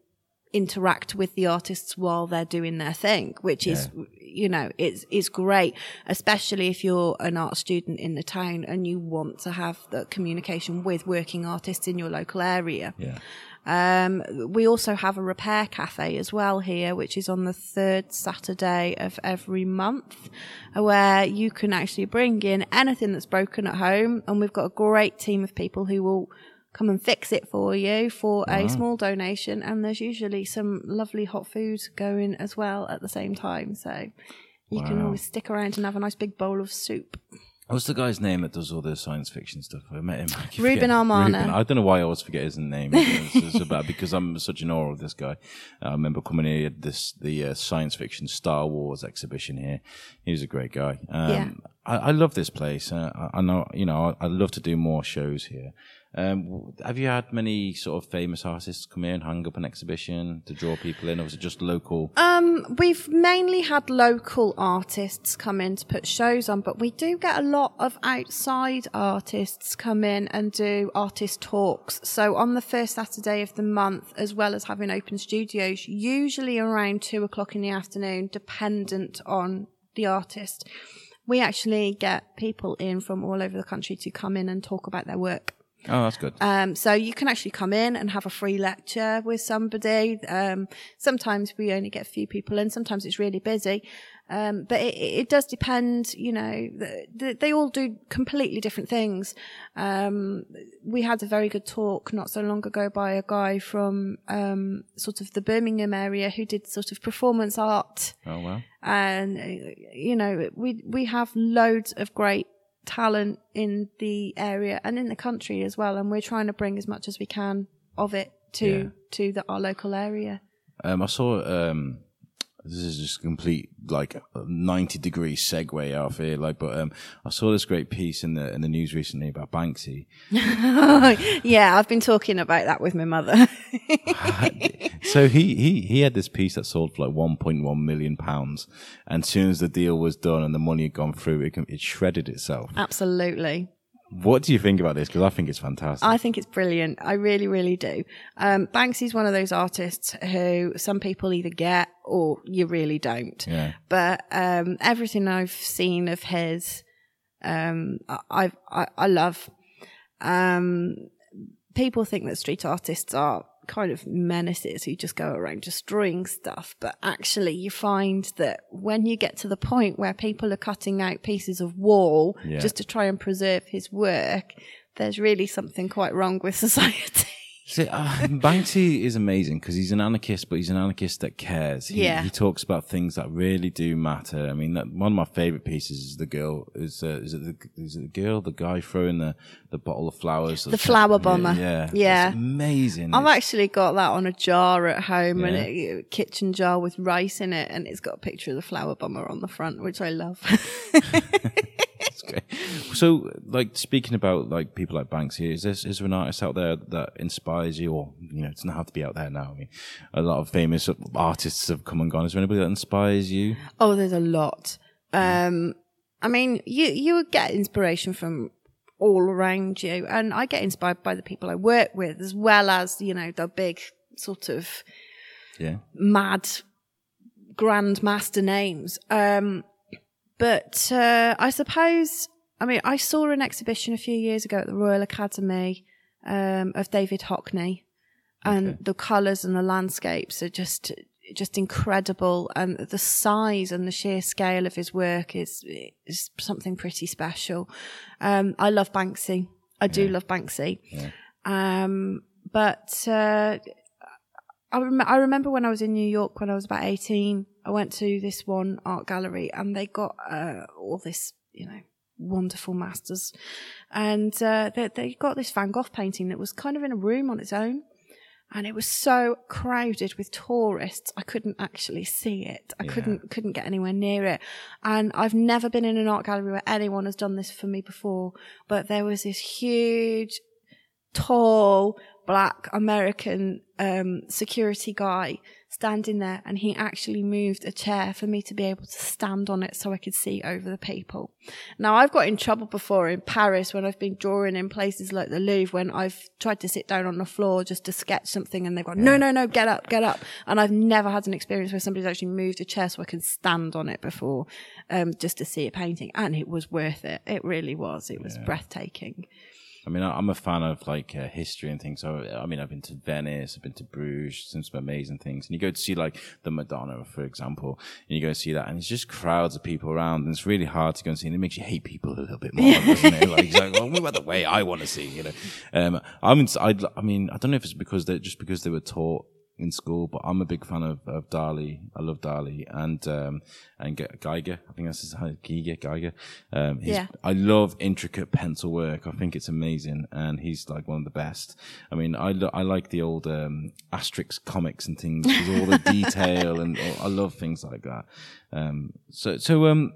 interact with the artists while they're doing their thing, which is, you know, it's, is great, especially if you're an art student in the town and you want to have the communication with working artists in your local area. yeah Um, we also have a repair cafe as well here, which is on the third Saturday of every month, where you can actually bring in anything that's broken at home. And we've got a great team of people who will come and fix it for you for a small donation. And there's usually some lovely hot food going as well at the same time. So you can always stick around and have a nice big bowl of soup. What's the guy's name that does all the science fiction stuff? I met him. I Ruben. Armana. Ruben. I don't know why I always forget his name. It's, it's about because I'm such an awe of this guy. I remember coming here at this the uh, science fiction Star Wars exhibition here. He was a great guy. Um, Yeah. I, I love this place. Uh, I, I know, you know, I, I'd love to do more shows here. Um, have you had many sort of famous artists come in, hang up an exhibition to draw people in, or was it just local? Um, we've mainly had local artists come in to put shows on, but we do get a lot of outside artists come in and do artist talks. So on the first Saturday of the month, as well as having open studios, usually around two o'clock in the afternoon, dependent on the artist, we actually get people in from all over the country to come in and talk about their work. Oh, that's good. Um, so you can actually come in and have a free lecture with somebody. Um, sometimes we only get a few people in. Sometimes it's really busy. Um, but it, it does depend, you know, the, the, they all do completely different things. Um, we had a very good talk not so long ago by a guy from, um, sort of the Birmingham area who did sort of performance art oh well. and uh, you know we we have loads of great talent in the area and in the country as well and we're trying to bring as much as we can of it to Yeah. to the, our local area Um, I saw. Um, this is just complete like ninety degree segue off here. Like, but um, I saw this great piece in the in the news recently about Banksy. yeah i've been talking about that with my mother so he he he had this piece that sold for like one point one million pounds, and as soon as the deal was done and the money had gone through, it it shredded itself. absolutely What do you think about this? Because I think it's fantastic. I think it's brilliant. I really, really do. Um, Banksy's one of those artists who some people either get or you really don't. yeah. But um, everything I've seen of his, um, I, I I love. Um, people think that street artists are kind of menaces who just go around destroying stuff, but actually, you find that when you get to the point where people are cutting out pieces of wall Yeah. just to try and preserve his work, there's really something quite wrong with society. See, uh, Banksy is amazing because he's an anarchist, but he's an anarchist that cares. He, Yeah. he talks about things that really do matter. I mean, that, one of my favorite pieces is the girl. Is uh, is it the is it the girl, the guy throwing the, the bottle of flowers? The flower bomber. Yeah, Yeah. It's amazing. I've It's- actually got that on a jar at home, and Yeah. a kitchen jar with rice in it, and it's got a picture of the flower bomber on the front, which I love. So, like speaking about like people like Banksy, is there is there an artist out there that inspires you, or you know, it doesn't have to be out there now. I mean, a lot of famous artists have come and gone. Is there anybody that inspires you? oh, there's a lot. Um, I mean, you you would get inspiration from all around you, and I get inspired by the people I work with, as well as you know the big sort of Yeah, mad grandmaster names. Um, but uh, I suppose, I mean, I saw an exhibition a few years ago at the Royal Academy um, of David Hockney, and Okay. the colours and the landscapes are just just incredible, and the size and the sheer scale of his work is is something pretty special. Um, I love Banksy. I do love Banksy. Um, but uh, I, rem- I remember when I was in New York when I was about 18, I went to this one art gallery and they got uh, all this, you know, wonderful masters. And uh, they, they got this Van Gogh painting that was kind of in a room on its own. And it was so crowded with tourists, I couldn't actually see it. I couldn't couldn't get anywhere near it. And I've never been in an art gallery where anyone has done this for me before. But there was this huge tall black American um, security guy standing there, and he actually moved a chair for me to be able to stand on it so I could see over the people. Now, I've got in trouble before in Paris when I've been drawing in places like the Louvre when I've tried to sit down on the floor just to sketch something, and they've gone, "No, no, no, get up, get up!" And I've never had an experience where somebody's actually moved a chair so I can stand on it before, um, just to see a painting, and it was worth it. It really was. It was breathtaking. I mean, I'm a fan of like uh, history and things. So, I mean, I've been to Venice, I've been to Bruges, seen some amazing things. And you go to see like the Madonna, for example, and you go see that, and it's just crowds of people around, and it's really hard to go and see. And it makes you hate people a little bit more, doesn't it? Like, it's like, well, what about the way I want to see? You know, um, I'm. I, I mean, I don't know if it's because they're just because they were taught in school, but I'm a big fan of, of Dali. I love Dali and um, and Geiger. I think that's his Geiger. Geiger. Um, Yeah. I love intricate pencil work. I think it's amazing, and he's like one of the best. I mean, I lo- I like the old um, Asterix comics and things with all the detail, and I love things like that. Um, so so um,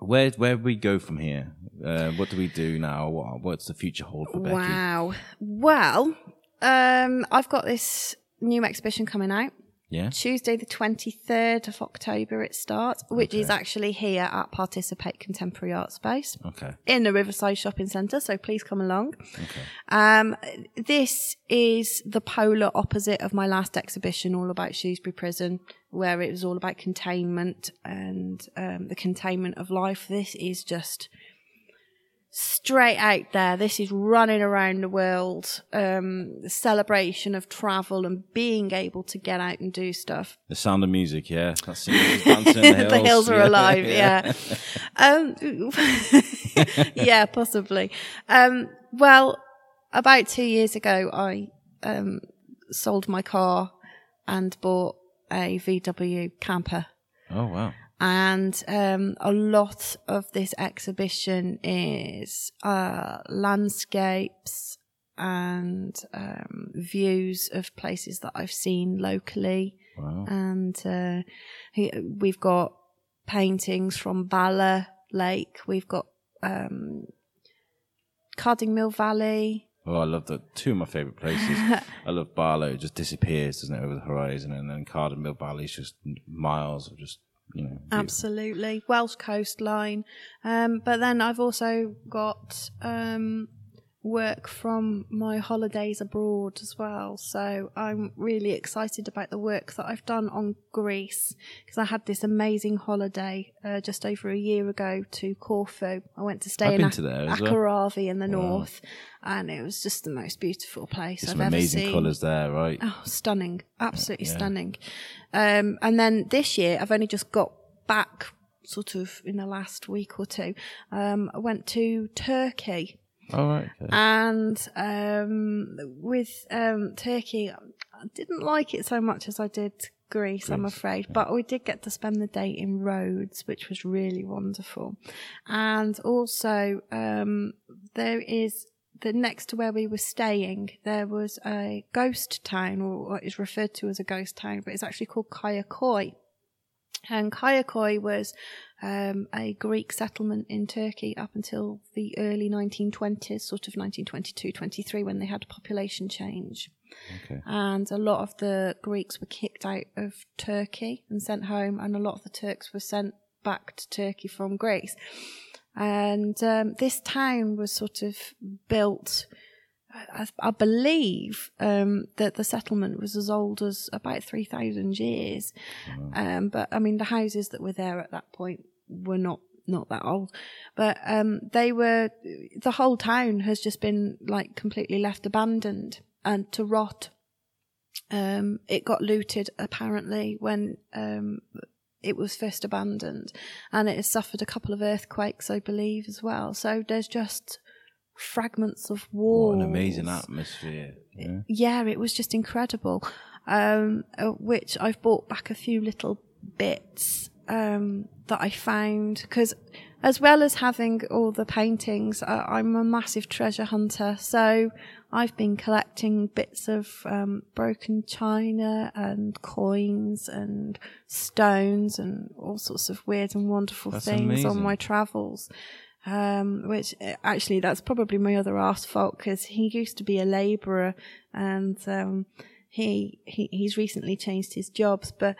where where do we go from here? Uh, what do we do now? What, what's the future hold for Becky? Wow. Well, um, I've got this new exhibition coming out. Yeah. Tuesday, the 23rd of October, it starts, which is actually here at Participate Contemporary Art Space Okay. in the Riverside Shopping Centre. So please come along. Okay. Um, this is the polar opposite of my last exhibition, all about Shrewsbury Prison, where it was all about containment and um, the containment of life. This is just straight out there. This is running around the world, um, the celebration of travel and being able to get out and do stuff. The sound of music, yeah. That's singers dancing the hills. the hills are yeah. alive, yeah. um, yeah, possibly. Um, well, about two years ago, I um, sold my car and bought a VW camper. Oh wow. And um, a lot of this exhibition is uh, landscapes and um, views of places that I've seen locally Wow. and uh, we've got paintings from Bala Lake. We've got um, Carding Mill Valley. Oh, I love that. Two of my favourite places. I love Bala. It just disappears, doesn't it, over the horizon, and then Carding Mill Valley is just miles of just you know. Absolutely. Welsh coastline. Um, but then I've also got um, work from my holidays abroad as well. So I'm really excited about the work that I've done on Greece because I had this amazing holiday uh, just over a year ago to Corfu. I went to stay I've in Ak- as well. In the north and it was just the most beautiful place There's I've ever amazing seen. colours there, right? Oh, stunning. Absolutely stunning. Um, and then this year, I've only just got back sort of in the last week or two. Um, I went to Turkey All right. Okay. and um, with um, Turkey, I didn't like it so much as I did Greece, I'm afraid. But we did get to spend the day in Rhodes, which was really wonderful. And also, um, there is the next to where we were staying, there was a ghost town, or what is referred to as a ghost town, but it's actually called Kayaköy. And Kayaköy was um, a Greek settlement in Turkey up until the early 1920s, sort of 1922, 23, when they had a population change. Okay. And a lot of the Greeks were kicked out of Turkey and sent home, and a lot of the Turks were sent back to Turkey from Greece. And um, this town was sort of built. I, I believe um, that the settlement was as old as about 3,000 years. Um, but I mean, the houses that were there at that point were not not that old, but um, they were. The whole town has just been like completely left abandoned and to rot. Um, it got looted apparently when um, it was first abandoned, and it has suffered a couple of earthquakes, I believe, as well. So there's just fragments of walls. What an amazing atmosphere. Yeah. Yeah, it was just incredible. Um, uh, which I've bought back a few little bits um, that I found because, as well as having all the paintings, uh, I'm a massive treasure hunter. So I've been collecting bits of um, broken china and coins and stones and all sorts of weird and wonderful That's things amazing. on my travels um, which actually that's probably my other arse fault because he used to be a labourer and um, he, he he's recently changed his jobs, but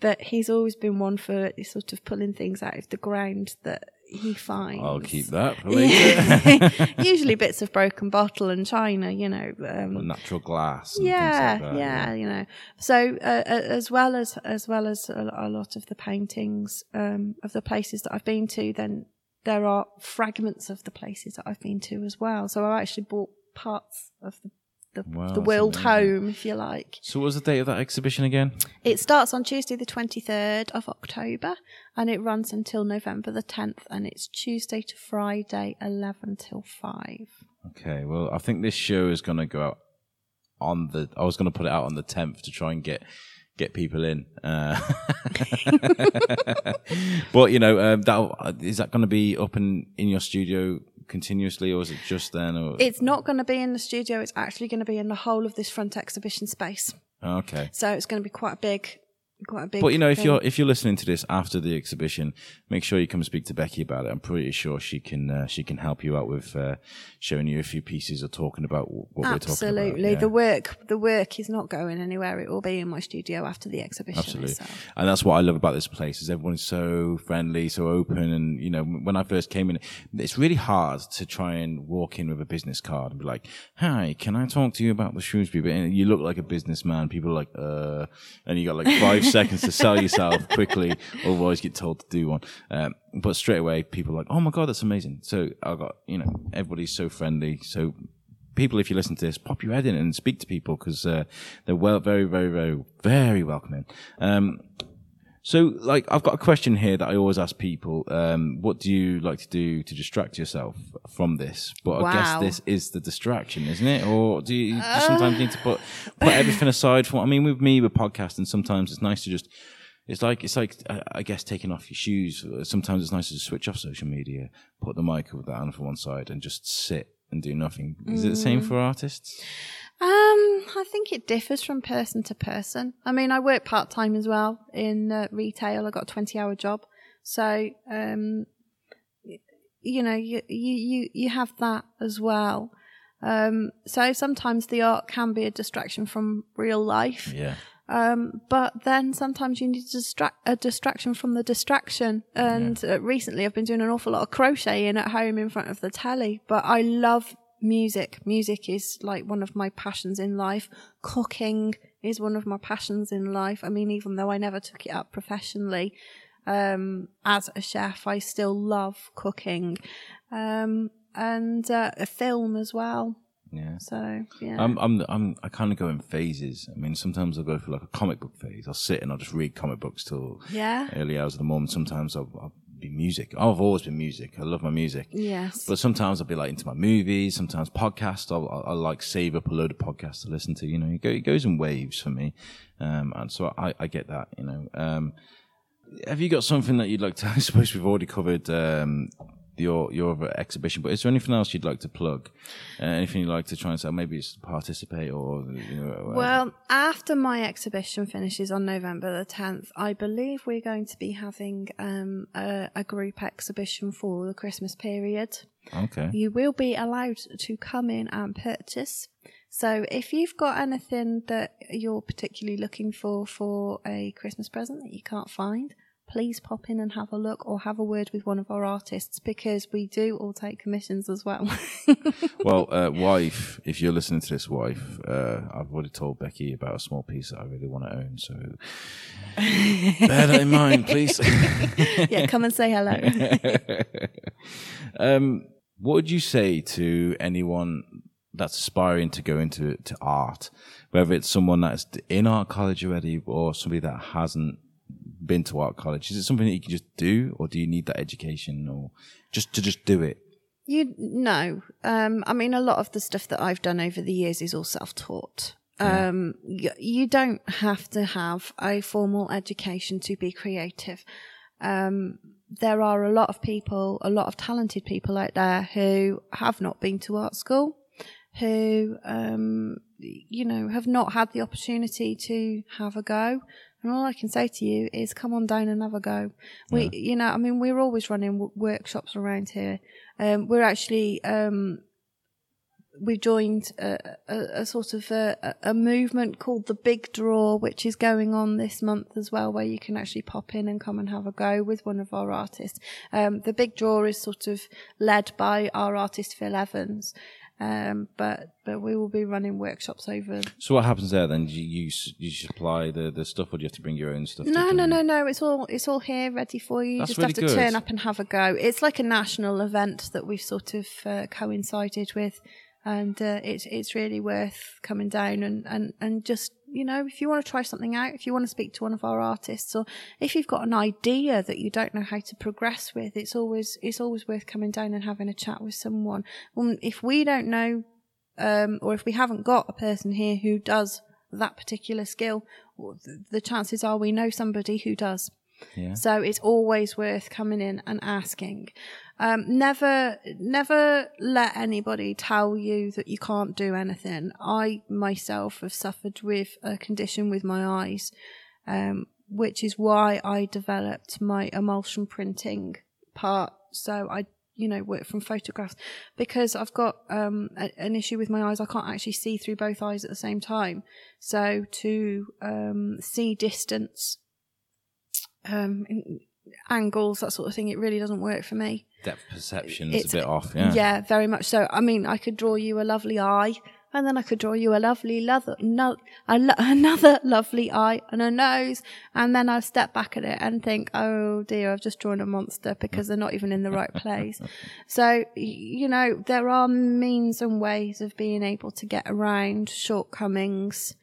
but he's always been one for sort of pulling things out of the ground that he finds. I'll keep that for later. Usually bits of broken bottle and china, you know. Um, natural glass. And yeah, like that, yeah, you know. So uh, uh, as well as as well as a, a lot of the paintings um, of the places that I've been to, then there are fragments of the places that I've been to as well. So I actually bought parts of the the, Wow, the world home, if you like. So, what was the date of that exhibition again? It starts on Tuesday, the 23rd of October, and it runs until November the 10th, and it's Tuesday to Friday, 11 till 5. Okay, well, I think this show is going to go out on the. I was going to put it out on the tenth to try and get get people in. Uh, but you know, um, that is that going to be up in in your studio continuously, or is it just then? Or It's not going to be in the studio, it's actually going to be in the whole of this front exhibition space. okay. So it's going to be quite a big, quite a big. But you know, if thing. you're if you're listening to this after the exhibition, make sure you come speak to Becky about it. I'm pretty sure she can uh, she can help you out with uh, showing you a few pieces or talking about what we're talking about. Absolutely, yeah. the work the work is not going anywhere. It will be in my studio after the exhibition. Absolutely. itself. And that's what I love about this place is everyone's so friendly, so open. And, you know, when I first came in, it's really hard to try and walk in with a business card and be like, hi, can I talk to you about the Shrewsbury? But you look like a businessman. People are like, uh, and you got like five seconds to sell yourself quickly. Otherwise get told to do one. Um, but straight away, people are like, oh my God, that's amazing. So I got, you know, everybody's so friendly. So people, if you listen to this, pop your head in and speak to people because uh, they're well, very, very, very, very welcoming. Um, so, like, I've got a question here that I always ask people. Um, what do you like to do to distract yourself from this? But I guess this is the distraction, isn't it? Or do you, you sometimes need to put put everything aside? For I mean, with me with podcasting, sometimes it's nice to just. It's like it's like uh, I guess taking off your shoes. Sometimes it's nice to just switch off social media, put the mic over down for one side, and just sit and do nothing. Is it the same Mm. for artists? Um, I think it differs from person to person. I mean, I work part time as well in uh, retail. I got a twenty hour job, so um, y- you know, you you you you have that as well. Um, so sometimes the art can be a distraction from real life. Yeah. Um, but then sometimes you need to distract, a distraction from the distraction. And uh, recently I've been doing an awful lot of crocheting at home in front of the telly, but I love music. Music is like one of my passions in life. Cooking is one of my passions in life. I mean, even though I never took it up professionally, um, as a chef, I still love cooking. Um, and uh, a film as well. Yeah. So yeah, I'm, I'm, I'm, I kind of go in phases. I mean, sometimes I'll go through like a comic book phase. I'll sit and I'll just read comic books till yeah, early hours of the morning. Sometimes I'll, I'll be music. I've always been music. I love my music. yes, But sometimes I'll be like into my movies. Sometimes podcasts. I'll, I'll, I'll like save up a load of podcasts to listen to. You know, it, go, it goes in waves for me, um, and so I, I get that. You know, um, have you got something that you'd like to? I suppose we've already covered um, your your other exhibition, but is there anything else you'd like to plug? Uh, anything you'd like to try and say? Maybe it's participate or you know. Well, after my exhibition finishes on November the 10th, I believe we're going to be having um, a, a group exhibition for the Christmas period. okay. You will be allowed to come in and purchase. So if you've got anything that you're particularly looking for for a Christmas present that you can't find, please pop in and have a look or have a word with one of our artists because we do all take commissions as well. Well, uh, wife, if you're listening to this, wife, uh, I've already told Becky about a small piece that I really want to own. So bear that in mind, please. yeah, come and say hello. um, what would you say to anyone that's aspiring to go into to art, whether it's someone that's in art college already or somebody that hasn't been to art college? Is it something that you can just do, or do you need that education, or just to just do it? You no. Um, I mean, a lot of the stuff that I've done over the years is all self-taught. Um, y- you don't have to have a formal education to be creative. Um, there are a lot of people, a lot of talented people out there who have not been to art school, who, um, you know, have not had the opportunity to have a go. And all I can say to you is come on down and have a go. We, you know, I mean, we're always running w- workshops around here. Um, we're actually, um, we've joined a, a, a sort of a, a movement called the Big Draw, which is going on this month as well, where you can actually pop in and come and have a go with one of our artists. Um, the Big Draw is sort of led by our artist Phil Evans. Um, but but we will be running workshops over. So what happens there then? Do you you, you supply the, the stuff, or do you have to bring your own stuff? No, no, no, no. It's all it's all here, ready for you. You That's just really have to good. turn up and have a go. It's like a national event that we've sort of uh, coincided with, and uh, it's it's really worth coming down and, and and just you know if you want to try something out, if you want to speak to one of our artists, or if you've got an idea that you don't know how to progress with, it's always it's always worth coming down and having a chat with someone. Um, if we don't know um, or if we haven't got a person here who does that particular skill, the chances are we know somebody who does. Yeah. So it's always worth coming in and asking. Um, never, never let anybody tell you that you can't do anything. I myself have suffered with a condition with my eyes, um, which is why I developed my emulsion printing part. So I, you know, work from photographs because I've got um, a, an issue with my eyes. I can't actually see through both eyes at the same time. So to um, see distance um, angles, that sort of thing. It really doesn't work for me. Depth perception is a bit off. Yeah. Yeah, very much so. I mean, I could draw you a lovely eye, and then I could draw you a lovely leather, no, a lo- another lovely eye and a nose, and then I'll step back at it and think, oh dear, I've just drawn a monster because they're not even in the right place. So, you know, there are means and ways of being able to get around shortcomings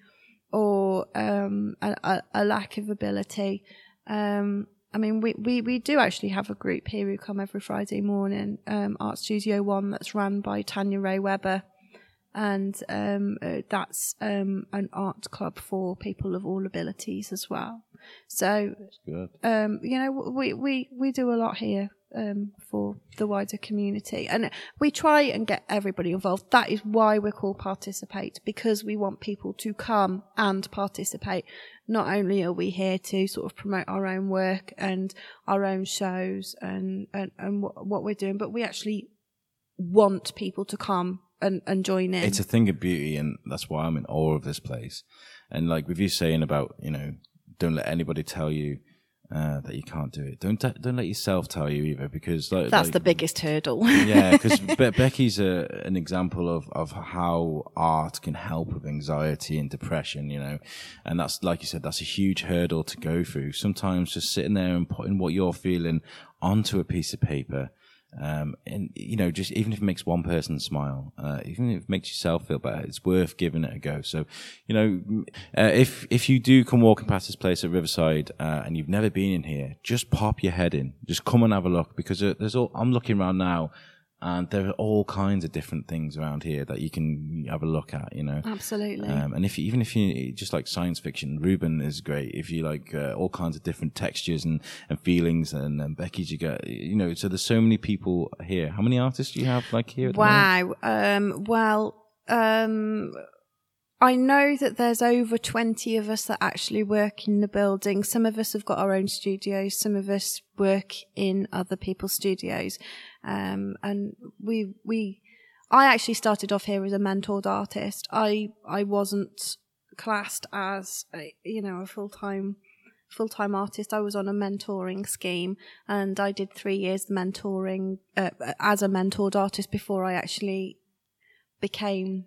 or um, a, a, a lack of ability. Um, I mean, we, we, we do actually have a group here who come every Friday morning, um, Art Studio One, that's run by Tanya Ray Weber. And um, uh, that's um, an art club for people of all abilities as well. So, um, you know, we, we, we do a lot here um, for the wider community. And we try and get everybody involved. That is why we're called Participate, because we want people to come and participate. Not only are we here to sort of promote our own work and our own shows and, and, and what, what we're doing, but we actually want people to come and, and join in. It's a thing of beauty, and that's why I'm in awe of this place. and like with you saying about you know don't let anybody tell you uh, that you can't do it. Don't don't let yourself tell you either, because like, that's like, the biggest hurdle. yeah, because Be- Becky's a, an example of of how art can help with anxiety and depression. You know, and that's like you said, that's a huge hurdle to go through. Sometimes just sitting there and putting what you're feeling onto a piece of paper um, and you know, just even if it makes one person smile, uh, even if it makes yourself feel better, it's worth giving it a go. So, you know, uh, if if you do come walking past this place at Riverside uh, and you've never been in here, just pop your head in, just come and have a look because uh, there's all. I'm looking around now and there are all kinds of different things around here that you can have a look at you know. Absolutely. Um, and if you, even if you just like science fiction Ruben is great. If you like uh, all kinds of different textures and, and feelings and, and Becky's you get you know so there's so many people here. How many artists do you have like here wow. Um, well um, I know that there's over 20 of us that actually work in the building. Some of us have got our own studios. Some of us work in other people's studios. Um, and we, we, I actually started off here as a mentored artist. I, I wasn't classed as, a, you know, a full-time, full-time artist. I was on a mentoring scheme and I did three years mentoring, uh, as a mentored artist before I actually became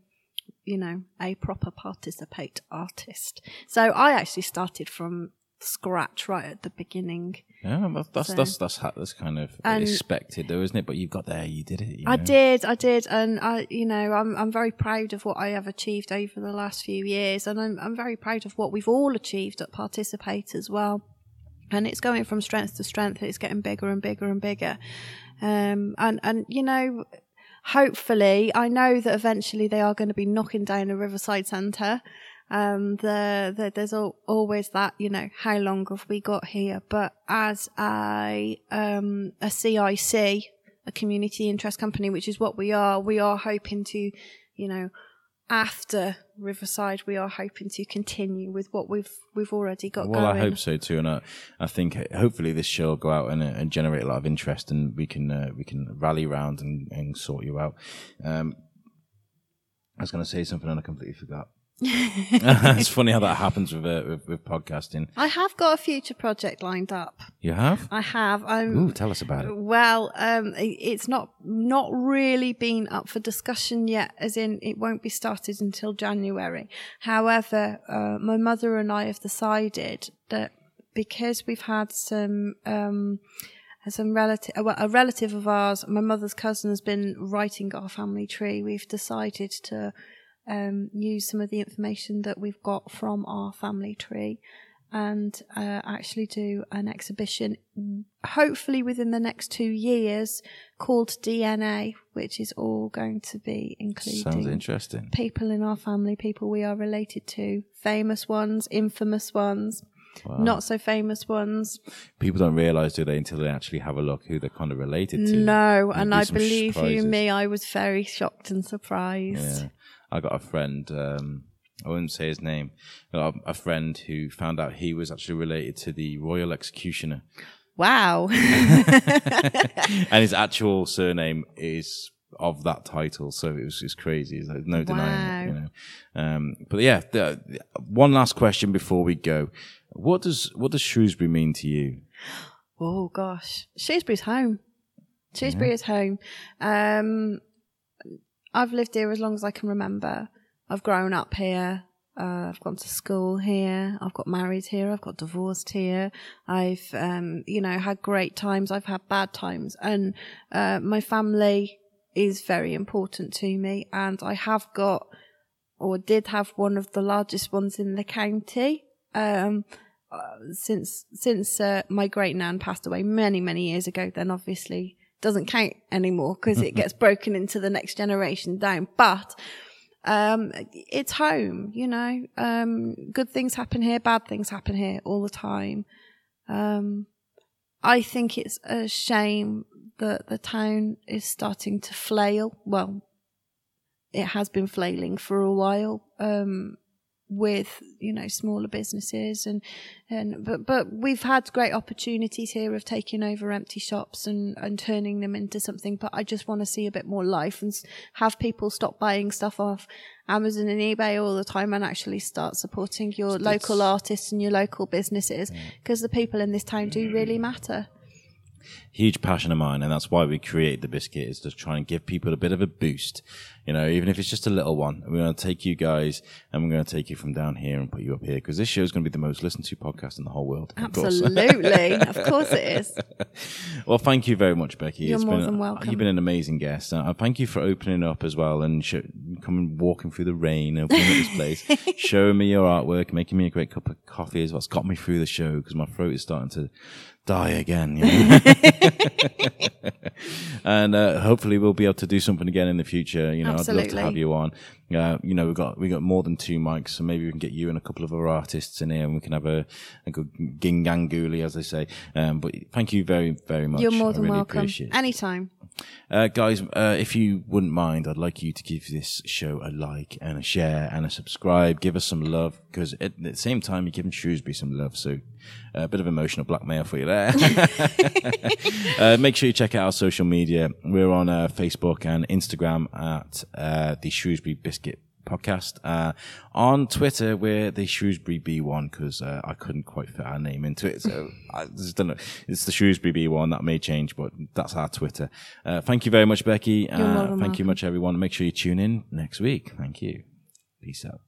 you know, a proper participate artist. So I actually started from scratch right at the beginning. Yeah, that's so, that's that's that's kind of expected, though, isn't it? But you got there, you did it. You I did, I did, and I, you know, I'm I'm very proud of what I have achieved over the last few years, and I'm I'm very proud of what we've all achieved at Participate as well. And it's going from strength to strength. It's getting bigger and bigger and bigger. Um, and and you know, hopefully, I know that eventually they are going to be knocking down a Riverside Centre. Um, the, the, there's al- always that, you know, how long have we got here? But as a, um, a CIC, a community interest company, which is what we are, we are hoping to, you know, after Riverside, we are hoping to continue with what we've we've already got going. well, going. I hope so too, and I, I think hopefully this show will go out and, uh, and generate a lot of interest, and we can uh, we can rally around and, and sort you out. Um, I was going to say something and I completely forgot. it's funny how that happens with, uh, with, with podcasting. I have got a future project lined up. You have? I have. I'm, Ooh, tell us about it. Well, um, it's not not really been up for discussion yet, as in it won't be started until January. However, uh, my mother and I have decided that because we've had some. Um, some relative, well, a relative of ours, my mother's cousin has been writing our family tree. We've decided to um, use some of the information that we've got from our family tree and uh, actually do an exhibition, hopefully within the next two years, called DNA, which is all going to be including Sounds interesting. people in our family, people we are related to, famous ones, infamous ones. Wow. Not so famous ones. People don't realise, do they, until they actually have a look who they're kind of related to. No, and I believe surprises. you me, I was very shocked and surprised. Yeah. I got a friend. Um, I wouldn't say his name. a friend who found out he was actually related to the royal executioner. Wow. and his actual surname is of that title, so it was just crazy. There's no denying wow. it, you know. Um, but yeah, the, the, one last question before we go: What does what does Shrewsbury mean to you? Oh gosh, Shrewsbury's home. Shrewsbury yeah. is home. Um, I've lived here as long as I can remember. I've grown up here. Uh, I've gone to school here. I've got married here. I've got divorced here. I've, um, you know, had great times. I've had bad times. And, uh, my family is very important to me. And I have got, or did have one of the largest ones in the county. Um, uh, since, since, uh, my great nan passed away many, many years ago, then obviously doesn't count anymore because it gets broken into the next generation down. But um, it's home, you know. Um, good things happen here, bad things happen here all the time. Um, I think it's a shame that the town is starting to flail. Well, it has been flailing for a while. Um, with you know smaller businesses and and but but we've had great opportunities here of taking over empty shops and and turning them into something but I just want to see a bit more life and have people stop buying stuff off Amazon and eBay all the time and actually start supporting your local artists and your local businesses because the people in this town do really mm. matter huge passion of mine, and that's why we create the biscuit is to try and give people a bit of a boost. You know, even if it's just a little one, we're going to take you guys and we're going to take you from down here and put you up here because this show is going to be the most listened to podcast in the whole world. Absolutely, of course, of course it is. well, thank you very much, Becky. You're it's more been, than welcome. You've been an amazing guest. Uh, thank you for opening up as well and sh- coming walking through the rain, opening up this place, showing me your artwork, making me a great cup of coffee is what's got me through the show because my throat is starting to die again. You know? and uh, hopefully we'll be able to do something again in the future. You know, Absolutely. I'd love to have you on. Uh, you know, we've got we got more than two mics, so maybe we can get you and a couple of other artists in here, and we can have a, a good ginganguli, as they say. Um, but thank you very very much. You're more than really welcome. Anytime. Uh, guys, uh, if you wouldn't mind, I'd like you to give this show a like and a share and a subscribe. Give us some love because at, the same time, you're giving Shrewsbury some love. So uh, a bit of emotional blackmail for you there. uh, make sure you check out our social media. We're on uh, Facebook and Instagram at uh, the Shrewsbury Biscuit podcast. Uh, on Twitter, we're the Shrewsbury B1 because uh, I couldn't quite fit our name into it. So I just don't know. It's the Shrewsbury B1. That may change, but that's our Twitter. Uh, thank you very much, Becky. You're Uh, than thank you much, everyone. Make sure you tune in next week. Thank you. Peace out.